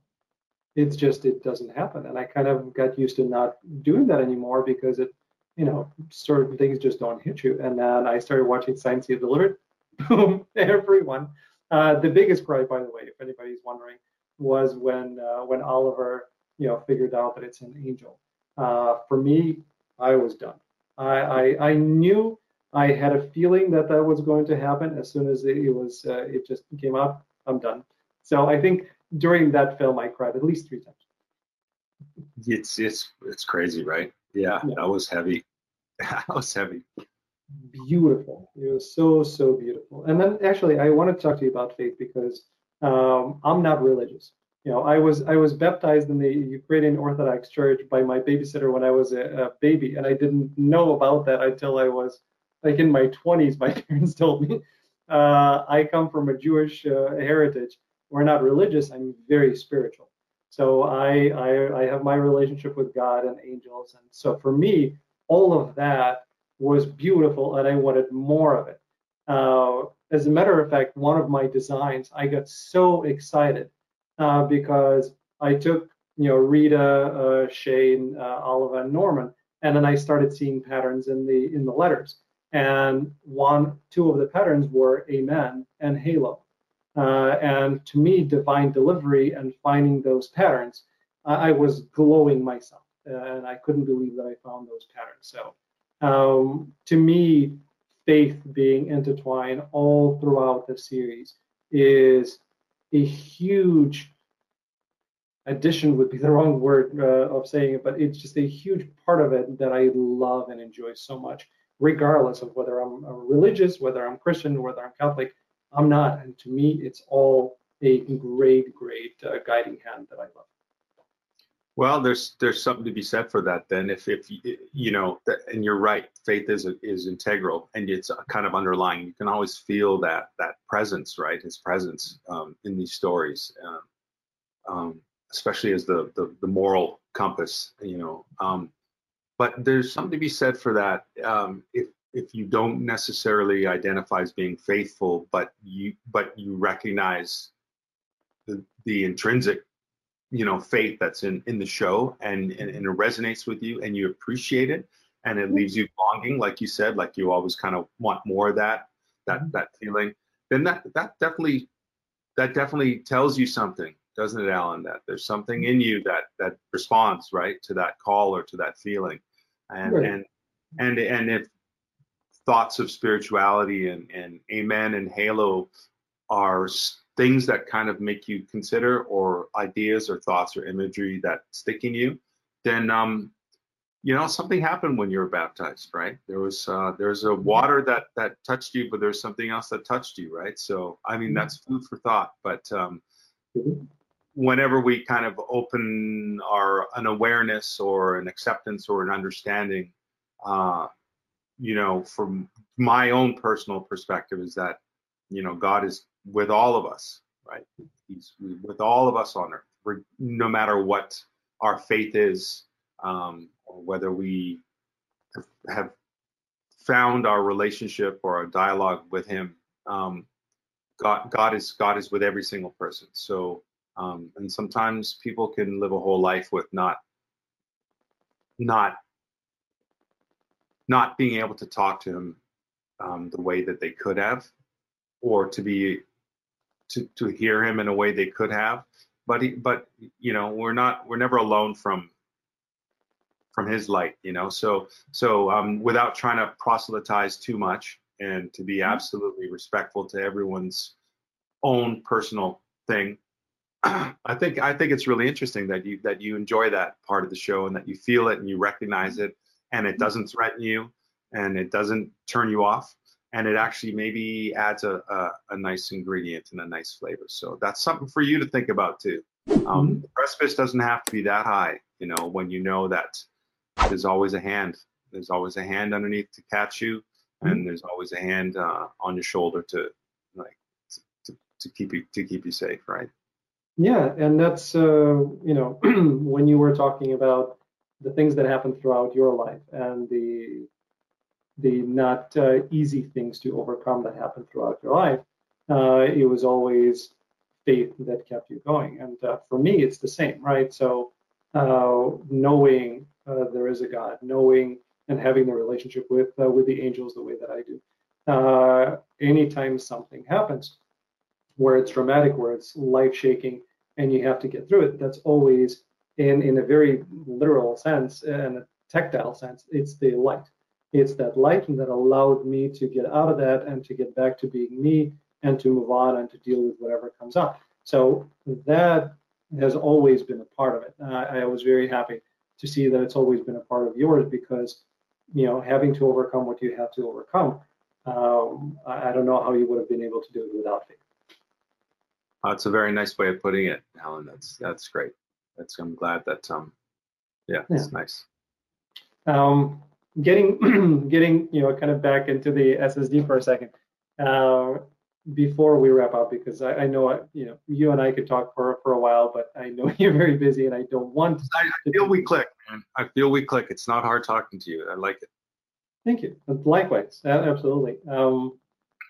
It's just it doesn't happen, and I kind of got used to not doing that anymore because it, you know, certain things just don't hit you. And then I started watching Signed, Sealed, Delivered, boom, [LAUGHS] everyone. Uh, the biggest cry, by the way, if anybody's wondering, was when uh, when Oliver, you know, figured out that it's an angel. Uh, for me, I was done. I, I, I knew I had a feeling that that was going to happen as soon as it, it was uh, it just came up. I'm done. So I think during that film, I cried at least three times. It's it's it's crazy, right? Yeah, yeah. that was heavy. [LAUGHS] that was heavy beautiful. It was so, so beautiful. And then actually, I want to talk to you about faith because um, I'm not religious. You know, I was I was baptized in the Ukrainian Orthodox Church by my babysitter when I was a, a baby, and I didn't know about that until I was like in my 20s. [LAUGHS] My parents told me. Uh, I come from a Jewish uh, heritage. We're not religious. I'm very spiritual. So I, I I have my relationship with God and angels, and so for me, all of that was beautiful and I wanted more of it. Uh, as a matter of fact, one of my designs, I got so excited uh, because I took, you know, Rita, uh, Shane, uh, Oliver, and Norman, and then I started seeing patterns in the in the letters. And one, two of the patterns were Amen and Halo. Uh, and to me, divine delivery and finding those patterns, I was glowing myself, and I couldn't believe that I found those patterns. So um, to me, faith being intertwined all throughout the series is a huge addition would be the [LAUGHS] wrong word uh, of saying it, but it's just a huge part of it that I love and enjoy so much, regardless of whether I'm religious, whether I'm Christian, whether I'm Catholic. I'm not, and to me, it's all a great, great uh, guiding hand that I love. Well, there's there's something to be said for that. Then, if if you know, and you're right, faith is is integral, and it's kind of underlying. You can always feel that that presence, right? His presence um, in these stories, um, um, especially as the, the, the moral compass, you know. Um, but there's something to be said for that. Um, if if you don't necessarily identify as being faithful, but you but you recognize the, the intrinsic you know faith that's in in the show and, and and it resonates with you and you appreciate it and it leaves you longing like you said like you always kind of want more of that that mm-hmm. that feeling then that that definitely that definitely tells you something doesn't it alan that there's something in you that that responds right to that call or to that feeling and right. and and and if thoughts of spirituality and and amen and halo are things that kind of make you consider or ideas or thoughts or imagery that stick in you then um you know something happened when you were baptized right? There was uh there's a water that that touched you but there's something else that touched you right? So i mean that's food for thought but um whenever we kind of open our an awareness or an acceptance or an understanding uh you know from my own personal perspective is that you know god is with all of us right he's with all of us on earth no matter what our faith is um or whether we have found our relationship or our dialogue with Him. Um, God, God is God is with every single person. So, um, and sometimes people can live a whole life with not not not being able to talk to Him um, the way that they could have, or to be to to hear Him in a way they could have. But he, but you know, we're not we're never alone from from his light you know so so um, without trying to proselytize too much and to be mm-hmm. absolutely respectful to everyone's own personal thing [CLEARS THROAT] i think i think it's really interesting that you that you enjoy that part of the show and that you feel it and you recognize it and it mm-hmm. doesn't threaten you and it doesn't turn you off and it actually maybe adds a, a, a nice ingredient and a nice flavor so that's something for you to think about too um, mm-hmm. the precipice doesn't have to be that high you know when you know that there's always a hand. There's always a hand underneath to catch you, mm-hmm. and there's always a hand uh, on your shoulder to like to, to keep you to keep you safe, right? Yeah, and that's uh, you know [CLEARS THROAT] when you were talking about the things that happen throughout your life and the the not uh, easy things to overcome that happen throughout your life, uh, it was always faith that kept you going. And uh, for me, it's the same, right? So uh, knowing uh, there is a God, knowing and having the relationship with uh, with the angels the way that I do. Anytime something happens where it's dramatic, where it's life shaking, and you have to get through it, that's always in in a very literal sense and a tactile sense. It's the light. It's that light that allowed me to get out of that and to get back to being me and to move on and to deal with whatever comes up. So that has always been a part of it. Uh, I was very happy to see that it's always been a part of yours because you know having to overcome what you have to overcome um, I, I, don't know how you would have been able to do it without faith that's a very nice way of putting it alan that's that's great that's i'm glad that um yeah it's yeah. nice um getting [CLEARS THROAT] getting you know kind of back into the ssd for a second uh, before we wrap up because I, I know I, you know you and I could talk for for a while, but I know [LAUGHS] you're very busy and I don't want. To I, I feel we click, man. I feel we click. It's not hard talking to you. I like it. Thank you. Likewise, absolutely. Um,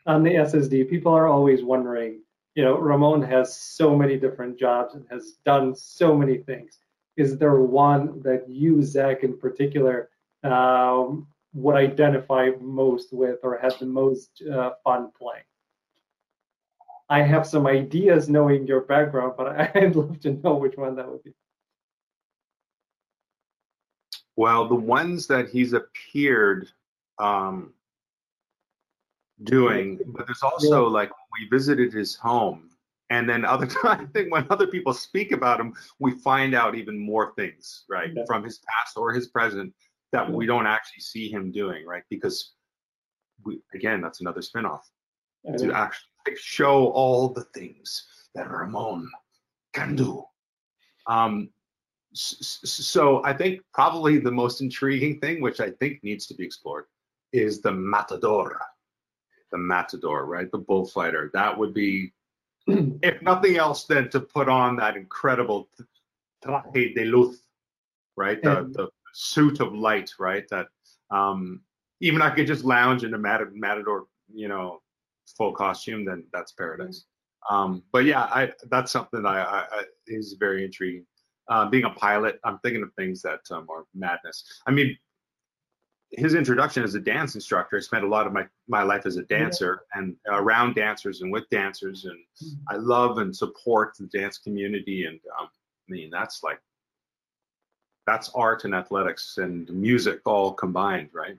on the SSD, people are always wondering. You know, Ramon has so many different jobs and has done so many things. Is there one that you, Zak, in particular, um, would identify most with or had the most uh, fun playing? I have some ideas knowing your background, but [LAUGHS] I'd love to know which one that would be. Well, the ones that he's appeared um, doing, but there's also yeah. like we visited his home, and then other [LAUGHS] I think when other people speak about him, we find out even more things, right, yeah. from his past or his present that we don't actually see him doing, right? Because we again, that's another spinoff to actually show all the things that Ramon can do. Um, so I think probably the most intriguing thing, which I think needs to be explored, is the matador. The matador, right? The bullfighter. That would be, [CLEARS THROAT] if nothing else, then to put on that incredible traje de luz, right? The, the suit of light, right? That um, even I could just lounge in a matador, you know, full costume, then that's paradise. Um, but yeah, I, that's something that I, I, I is very intriguing. Uh, being a pilot, I'm thinking of things that um, are madness. I mean, his introduction as a dance instructor, I spent a lot of my, my life as a dancer yeah. and around dancers and with dancers. And mm-hmm. I love and support the dance community. And um, I mean, that's like, that's art and athletics and music all combined, right?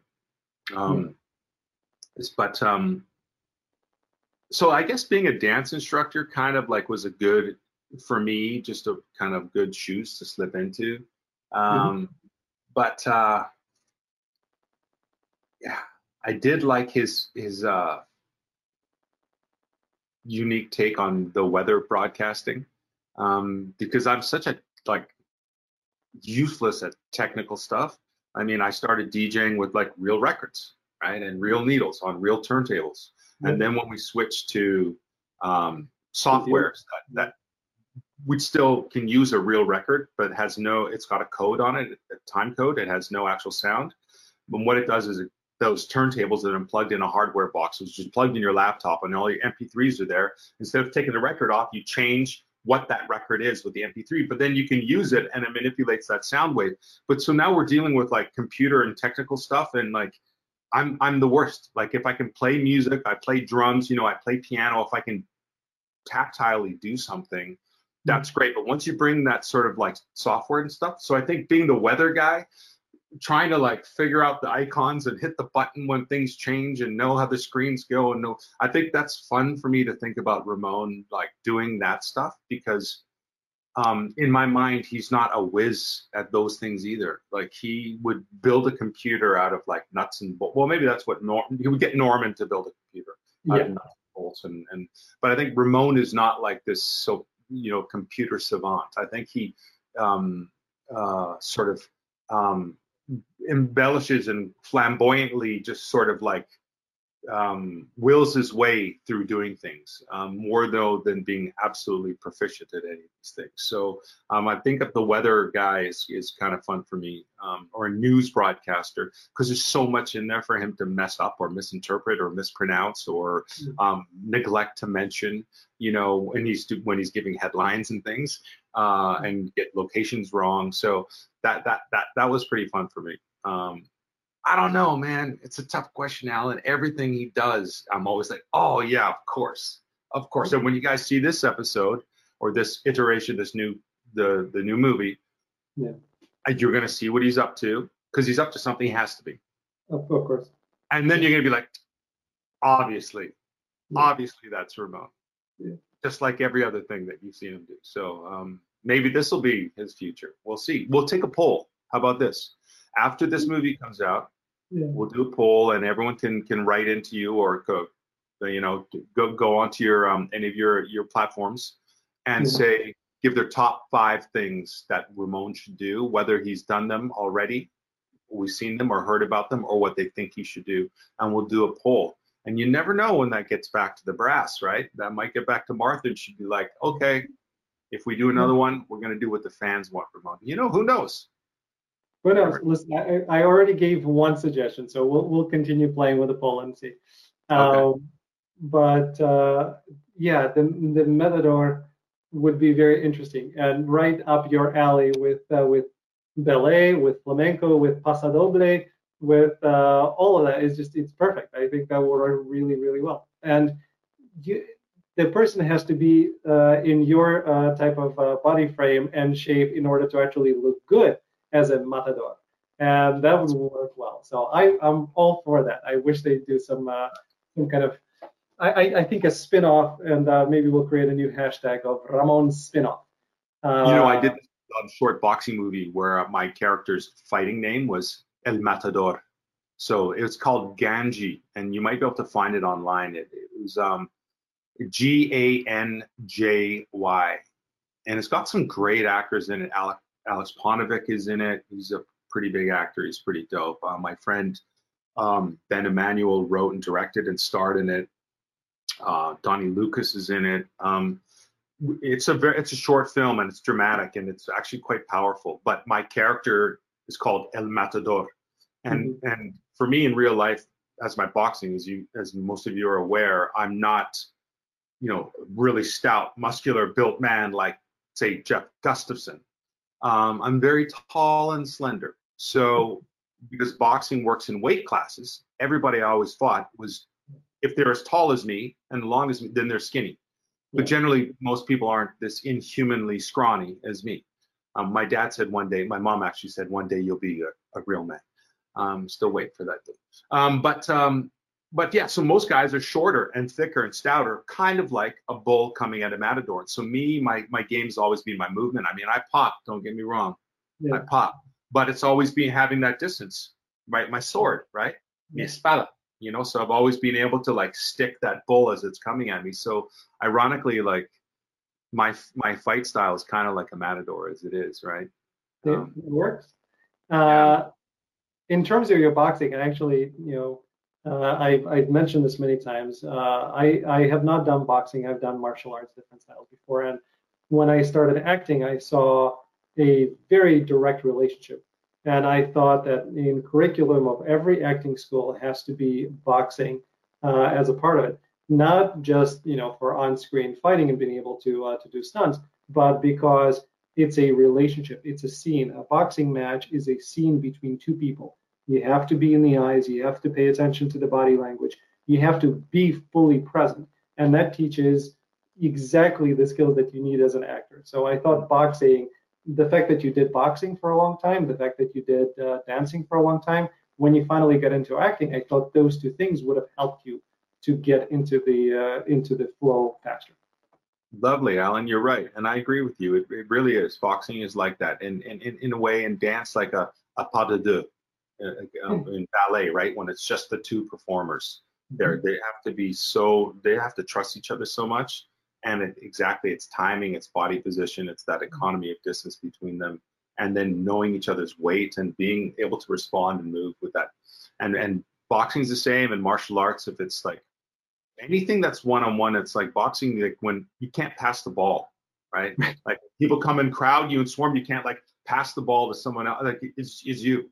Um, yeah. But um, so I guess being a dance instructor kind of like was a good for me, just a kind of good shoes to slip into. Mm-hmm. Um, mm-hmm. But uh, yeah, I did like his his uh, unique take on the weather broadcasting um, because I'm such a like useless at technical stuff. I mean, I started DJing with like real records, right, and real needles on real turntables, mm-hmm. and then when we switched to um, softwares that, that we still can use a real record, but has no, it's got a code on it, a time code. It has no actual sound. But what it does is it, those turntables that are plugged in a hardware box, which is plugged in your laptop and all your MP3s are there. Instead of taking the record off, you change what that record is with the MP3, but then you can use it and it manipulates that sound wave. But so now we're dealing with like computer and technical stuff and like I'm I'm the worst. Like if I can play music, I play drums, you know, I play piano, if I can tactilely do something, that's mm. great. But once you bring that sort of like software and stuff, so I think being the weather guy, trying to like figure out the icons and hit the button when things change and know how the screens go and know, I think that's fun for me to think about Ramon like doing that stuff because um, in my mind he's not a whiz at those things either. Like he would build a computer out of like nuts and bolts. Well, maybe that's what Norm he would get Norman to build a computer. out Yeah. bolts and, and but I think Ramon is not like this so you know computer savant. I think he um, uh, sort of um, embellishes and flamboyantly just sort of like um, wills his way through doing things um, more though than being absolutely proficient at any of these things. So um, I think of the weather guy is, is kind of fun for me, um, or a news broadcaster, because there's so much in there for him to mess up or misinterpret or mispronounce or mm-hmm. um, neglect to mention. You know, when he's when he's giving headlines and things, uh, and get locations wrong. So that that that that was pretty fun for me. Um, I don't know, man. It's a tough question, Alan. Everything he does, I'm always like, oh yeah, of course, of course. And when you guys see this episode or this iteration, this new the the new movie, yeah, you're gonna see what he's up to because he's up to something. He has to be. Of course. And then you're gonna be like, obviously, yeah. obviously that's Ramon. Yeah. Just like every other thing that you see him do. So um, maybe this will be his future. We'll see. We'll take a poll. How about this? After this movie comes out, yeah. We'll do a poll, and everyone can can write into you or go, you know, go go onto your um, any of your your platforms and yeah. say give their top five things that Ramon should do, whether he's done them already, we've seen them or heard about them, or what they think he should do, and we'll do a poll. And you never know when that gets back to the brass, right? That might get back to Martha, and she'd be like, okay, if we do another one, we're going to do what the fans want, Ramon. You know, who knows? But uh, listen, I, I, already gave one suggestion, so we'll we'll continue playing with the poll and see. Okay. Um, but uh, yeah, the the Matador would be very interesting and right up your alley with uh, with ballet, with flamenco, with pasodoble, with uh, all of that. It's just it's perfect. I think that would work really really well. And you, the person has to be uh, in your uh, type of body frame and shape in order to actually look good as a matador, and that would work well. So I, I'm all for that. I wish they do some uh, some kind of I, I think a spin-off, and uh, maybe we'll create a new hashtag of Ramon spin-off. Uh, you know, I did a short boxing movie where my character's fighting name was El Matador. So it's called Ganjy, and you might be able to find it online. It, it was um, G A N J Y, and it's got some great actors in it. Alec Alex Paunovic is in it. He's a pretty big actor. He's pretty dope. Uh, my friend um, Ben Emanuel wrote and directed and starred in it. Uh, Donnie Lucas is in it. Um, it's a very, it's a short film and it's dramatic and it's actually quite powerful. But my character is called El Matador, and mm-hmm. and for me in real life, as my boxing, as you as most of you are aware, I'm not you know, really stout, muscular built man like, say, Geoff Gustafson. Um, I'm very tall and slender. So, because boxing works in weight classes, everybody I always thought was if they're as tall as me and long as me, then they're skinny. But generally, most people aren't this inhumanly scrawny as me. Um, my dad said one day, my mom actually said one day you'll be a, a real man. Um, still waiting for that day. Um, but um, but yeah, so most guys are shorter and thicker and stouter, kind of like a bull coming at a matador. So me, my my game's always been my movement. I mean, I pop. Don't get me wrong, yeah. I pop, but it's always been having that distance, right? My sword, right? Mi espada. You know, so I've always been able to like stick that bull as it's coming at me. So ironically, like my my fight style is kind of like a matador as it is, right? Um, it works. Uh, yeah. In terms of your boxing, and actually, you know, uh, I've, I've, mentioned this many times. Uh, I, I have not done boxing. I've done martial arts, different styles before. And when I started acting, I saw a very direct relationship. And I thought that in curriculum of every acting school has to be boxing uh, as a part of it, not just you know for on-screen fighting and being able to uh, to do stunts, but because it's a relationship, it's a scene. A boxing match is a scene between two people you have to be in the eyes. You have to pay attention to the body language. You have to be fully present. And that teaches exactly the skills that you need as an actor. So I thought boxing, the fact that you did boxing for a long time, the fact that you did uh, dancing for a long time, when you finally get into acting, I thought those two things would have helped you to get into the uh, into the flow faster. Lovely, Alan. You're right, and I agree with you. It, it really is. Boxing is like that, and in, in, in a way, and dance like a a pas de deux. Uh, uh, in ballet, right? When it's just the two performers, they mm-hmm. they have to be so they have to trust each other so much, and it, exactly it's timing, it's body position, it's that mm-hmm. economy of distance between them, and then knowing each other's weight and being able to respond and move with that, and and boxing's the same, and martial arts if it's like anything that's one on one, it's like boxing like when you can't pass the ball, right? [LAUGHS] like people come and crowd you and swarm, you can't like pass the ball to someone else. Like it's, it's you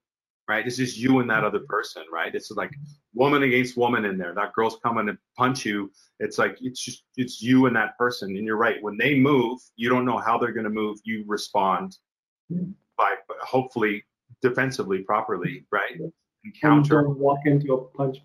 right? It's just you and that other person, right? It's like woman against woman in there. That girl's coming to punch you. It's like it's just it's you and that person. And you're right. When they move, you don't know how they're going to move. You respond by hopefully defensively properly, right? Encounter. Don't walk into a punch.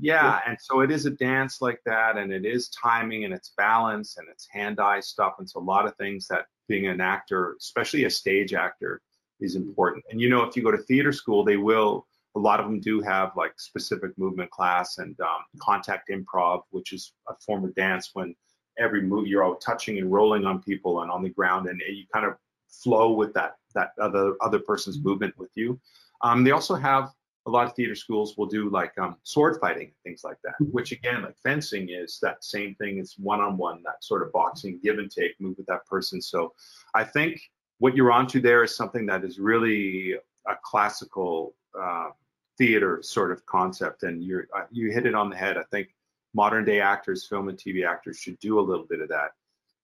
Yeah, and so it is a dance like that, and it is timing and it's balance and it's hand-eye stuff, and so a lot of things that being an actor, especially a stage actor, is important. And you know, if you go to theater school, they will. A lot of them do have like specific movement class and um, contact improv, which is a form of dance when every move you're all touching and rolling on people and on the ground, and you kind of flow with that that other other person's mm-hmm. movement with you. Um, they also have a lot of theater schools will do like um, sword fighting things like that, mm-hmm. which again, like fencing is that same thing. It's one-on-one, that sort of boxing, give and take, move with that person. So I think what you're onto there is something that is really a classical uh, theater sort of concept, and you uh, you hit it on the head. I think modern day actors, film and TV actors, should do a little bit of that,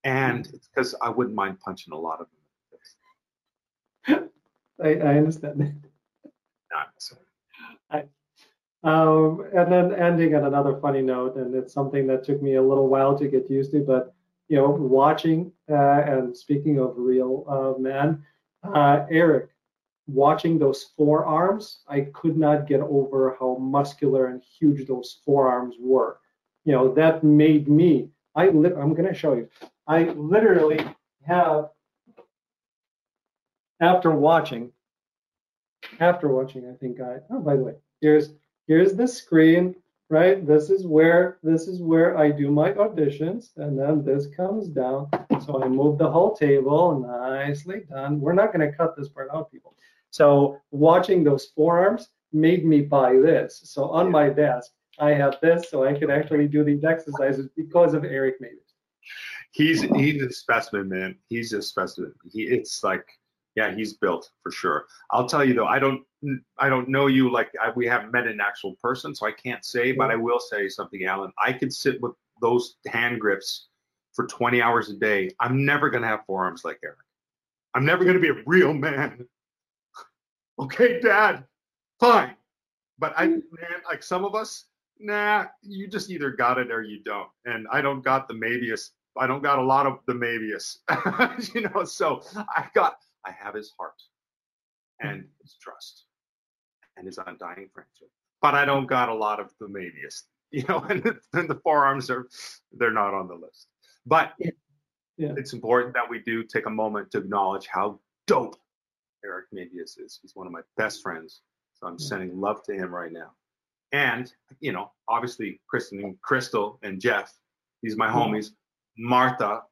and it's because I wouldn't mind punching a lot of them. [LAUGHS] I, I understand. [LAUGHS] I, um, and then ending on another funny note, and it's something that took me a little while to get used to, but you know, watching uh, and speaking of real uh, men, uh, Eric, watching those forearms, I could not get over how muscular and huge those forearms were. You know, that made me. I li- I'm going to show you. I literally have, after watching, after watching, I think I. Oh, by the way, here's here's the screen right? This is where this is where I do my auditions, and then this comes down. So I move the whole table, nicely done. We're not going to cut this part out, people. So watching those forearms made me buy this. So on my desk, I have this, so I can actually do these exercises because of Eric Mabius. He's he's a specimen, man. He's a specimen. He it's like yeah, he's built for sure. I'll tell you though, I don't I don't know you like I, we haven't met an actual person, so I can't say. But I will say something, Alan. I could sit with those hand grips for 20 hours a day. I'm never gonna have forearms like Eric. I'm never gonna be a real man. [LAUGHS] okay, Dad. Fine. But I mm. man, like some of us, nah, you just either got it or you don't. And I don't got the maybeest. I don't got a lot of the maybeest, [LAUGHS] you know. So I got, I have his heart hmm. and his trust and his undying friendship, but I don't got a lot of the maybeest, [LAUGHS] you know. And, [LAUGHS] and the forearms are, they're not on the list. But yeah. Yeah. it's important that we do take a moment to acknowledge how dope Eric Mabius is. He's one of my best friends. So I'm yeah. sending love to him right now. And, you know, obviously Kristin and Crystal and Geoff, these my mm-hmm. homies. Martha,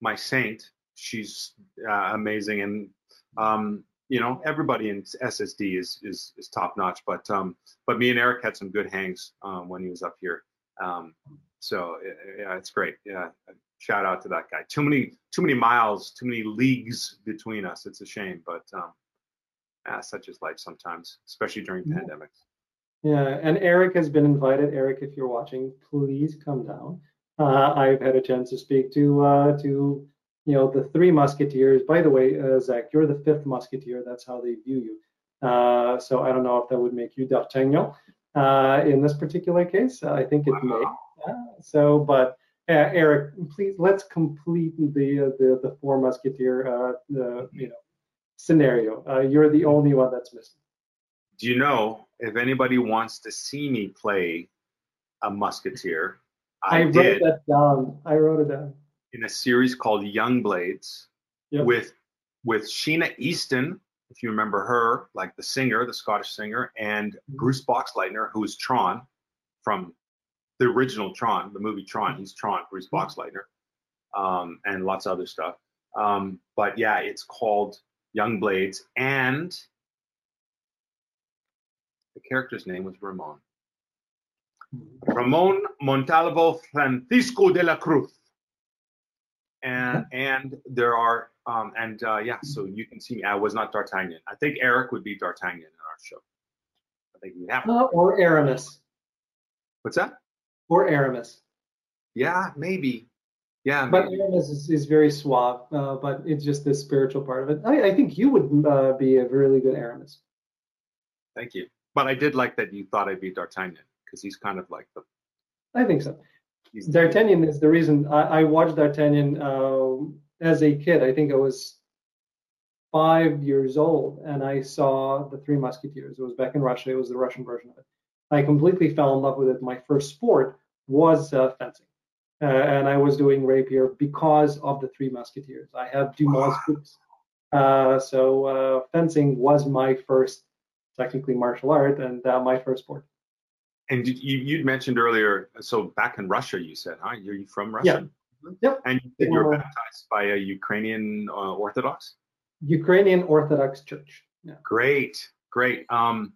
my saint, she's uh, amazing. And, um, you know, everybody in SSD is is, is top notch. But um, but me and Eric had some good hangs um, when he was up here. Um, so yeah, it's great. Yeah, shout out to that guy. Too many too many miles, too many leagues between us. It's a shame, but um, ah, such is life sometimes, especially during yeah. pandemics. Yeah, and Eric has been invited. Eric, if you're watching, please come down. Uh, I've had a chance to speak to uh, to you know the three musketeers. By the way, uh, Zak, you're the fifth musketeer. That's how they view you. Uh, so I don't know if that would make you D'Artagnan uh, in this particular case. I think it may. so, but Eric, please let's complete the the the four musketeer the you know scenario. you're the only one that's missing. Do you know if anybody wants to see me play a musketeer, I, I wrote did that down. I wrote it down in a series called Young Blades yep. with with Sheena Easton, if you remember her, like the singer, the Scottish singer, and mm-hmm. Bruce Boxleitner, who is Tron from the original Tron, the movie Tron. He's Tron, Bruce mm-hmm. Boxleitner, um, and lots of other stuff. Um, but yeah, it's called Young Blades, and the character's name was Ramon. Ramon Montalvo Francisco de la Cruz. And and there are um and uh, yeah, so you can see me. I was not D'Artagnan. I think Eric would be D'Artagnan in our show. I think we'd have uh, or Aramis. What's that? Or Aramis. Yeah, maybe. Yeah, but maybe. Aramis is, is very suave, uh, but it's just the spiritual part of it. I, I think you would uh, be a really good Aramis. Thank you. But I did like that you thought I'd be D'Artagnan because he's kind of like the. I think so. D'Artagnan is the reason I, I watched D'Artagnan uh, as a kid. I think I was five years old, and I saw the Three Musketeers. It was back in Russia. It was the Russian version of it. I completely fell in love with it. My first sport was uh, fencing, uh, and I was doing rapier because of the Three Musketeers. I have Dumas boots, uh, so uh, fencing was my first technically martial art and uh, my first sport. And you you mentioned earlier, so back in Russia, you said, huh? You're you from Russia? Yeah. Yep. And you were uh, baptized by a Ukrainian uh, Orthodox? Ukrainian Orthodox Church. Yeah. Great, great. Um,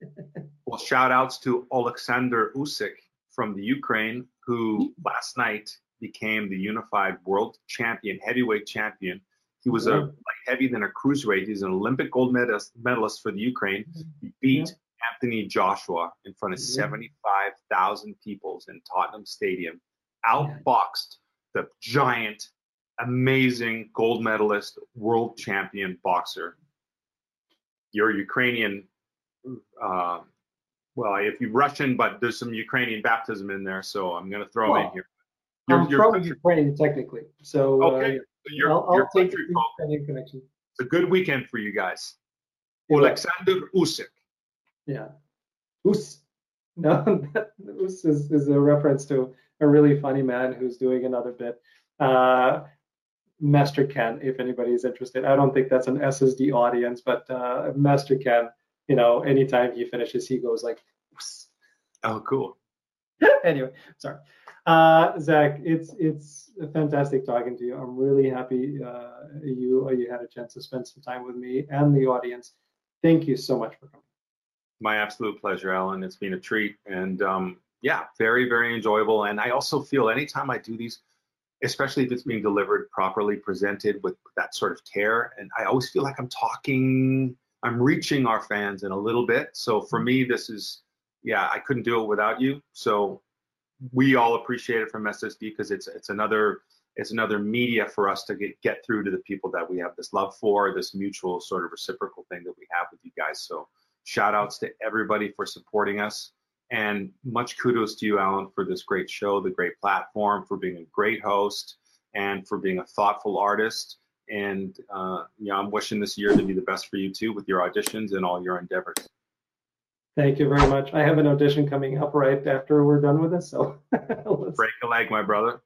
[LAUGHS] well, shout outs to Alexander Usyk from the Ukraine, who mm-hmm. last night became the unified world champion, heavyweight champion. He was a light heavy than a cruiserweight. He's an Olympic gold medalist, medalist for the Ukraine. He beat Anthony Joshua in front of 75,000 people in Tottenham Stadium, outboxed the giant, amazing gold medalist, world champion boxer. You're Ukrainian, uh, well, if you're Russian, but there's some Ukrainian baptism in there, so I'm going to throw well, in here. You're, I'm you're from Ukraine, technically. So, uh, okay. Uh, so you're, I'll, I'll take the Ukrainian connection. It's a good weekend for you guys. Alexander Usyk. Yeah. Us. [LAUGHS] No, [LAUGHS] Us is, is a reference to a really funny man who's doing another bit. Uh, Master Ken, if anybody is interested. I don't think that's an SSD audience, but uh, Master Ken, you know, anytime he finishes, he goes like, Us. Oh, cool. [LAUGHS] anyway, sorry. Uh, Zak, it's it's fantastic talking to you. I'm really happy uh, you you had a chance to spend some time with me and the audience. Thank you so much for coming my absolute pleasure, Alan. It's been a treat, and um, yeah, very, very enjoyable. And I also feel anytime I do these, especially if it's being delivered properly, presented with that sort of care, and I always feel like I'm talking, I'm reaching our fans in a little bit. So for me, this is, yeah, I couldn't do it without you. So we all appreciate it from SSD because it's it's another it's another media for us to get get through to the people that we have this love for, this mutual sort of reciprocal thing that we have with you guys. So shout outs to everybody for supporting us. And much kudos to you, Alan, for this great show, the great platform, for being a great host, and for being a thoughtful artist. And uh, yeah, I'm wishing this year to be the best for you too, with your auditions and all your endeavors. Thank you very much. I have an audition coming up right after we're done with this, so [LAUGHS] break a leg, my brother.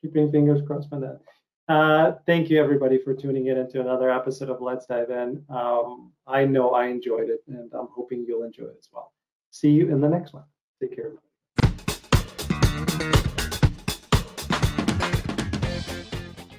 Keeping fingers crossed for that. Uh, thank you everybody for tuning in into another episode of Let's Dive In. Um, I know I enjoyed it, and I'm hoping you'll enjoy it as well. See you in the next one. Take care.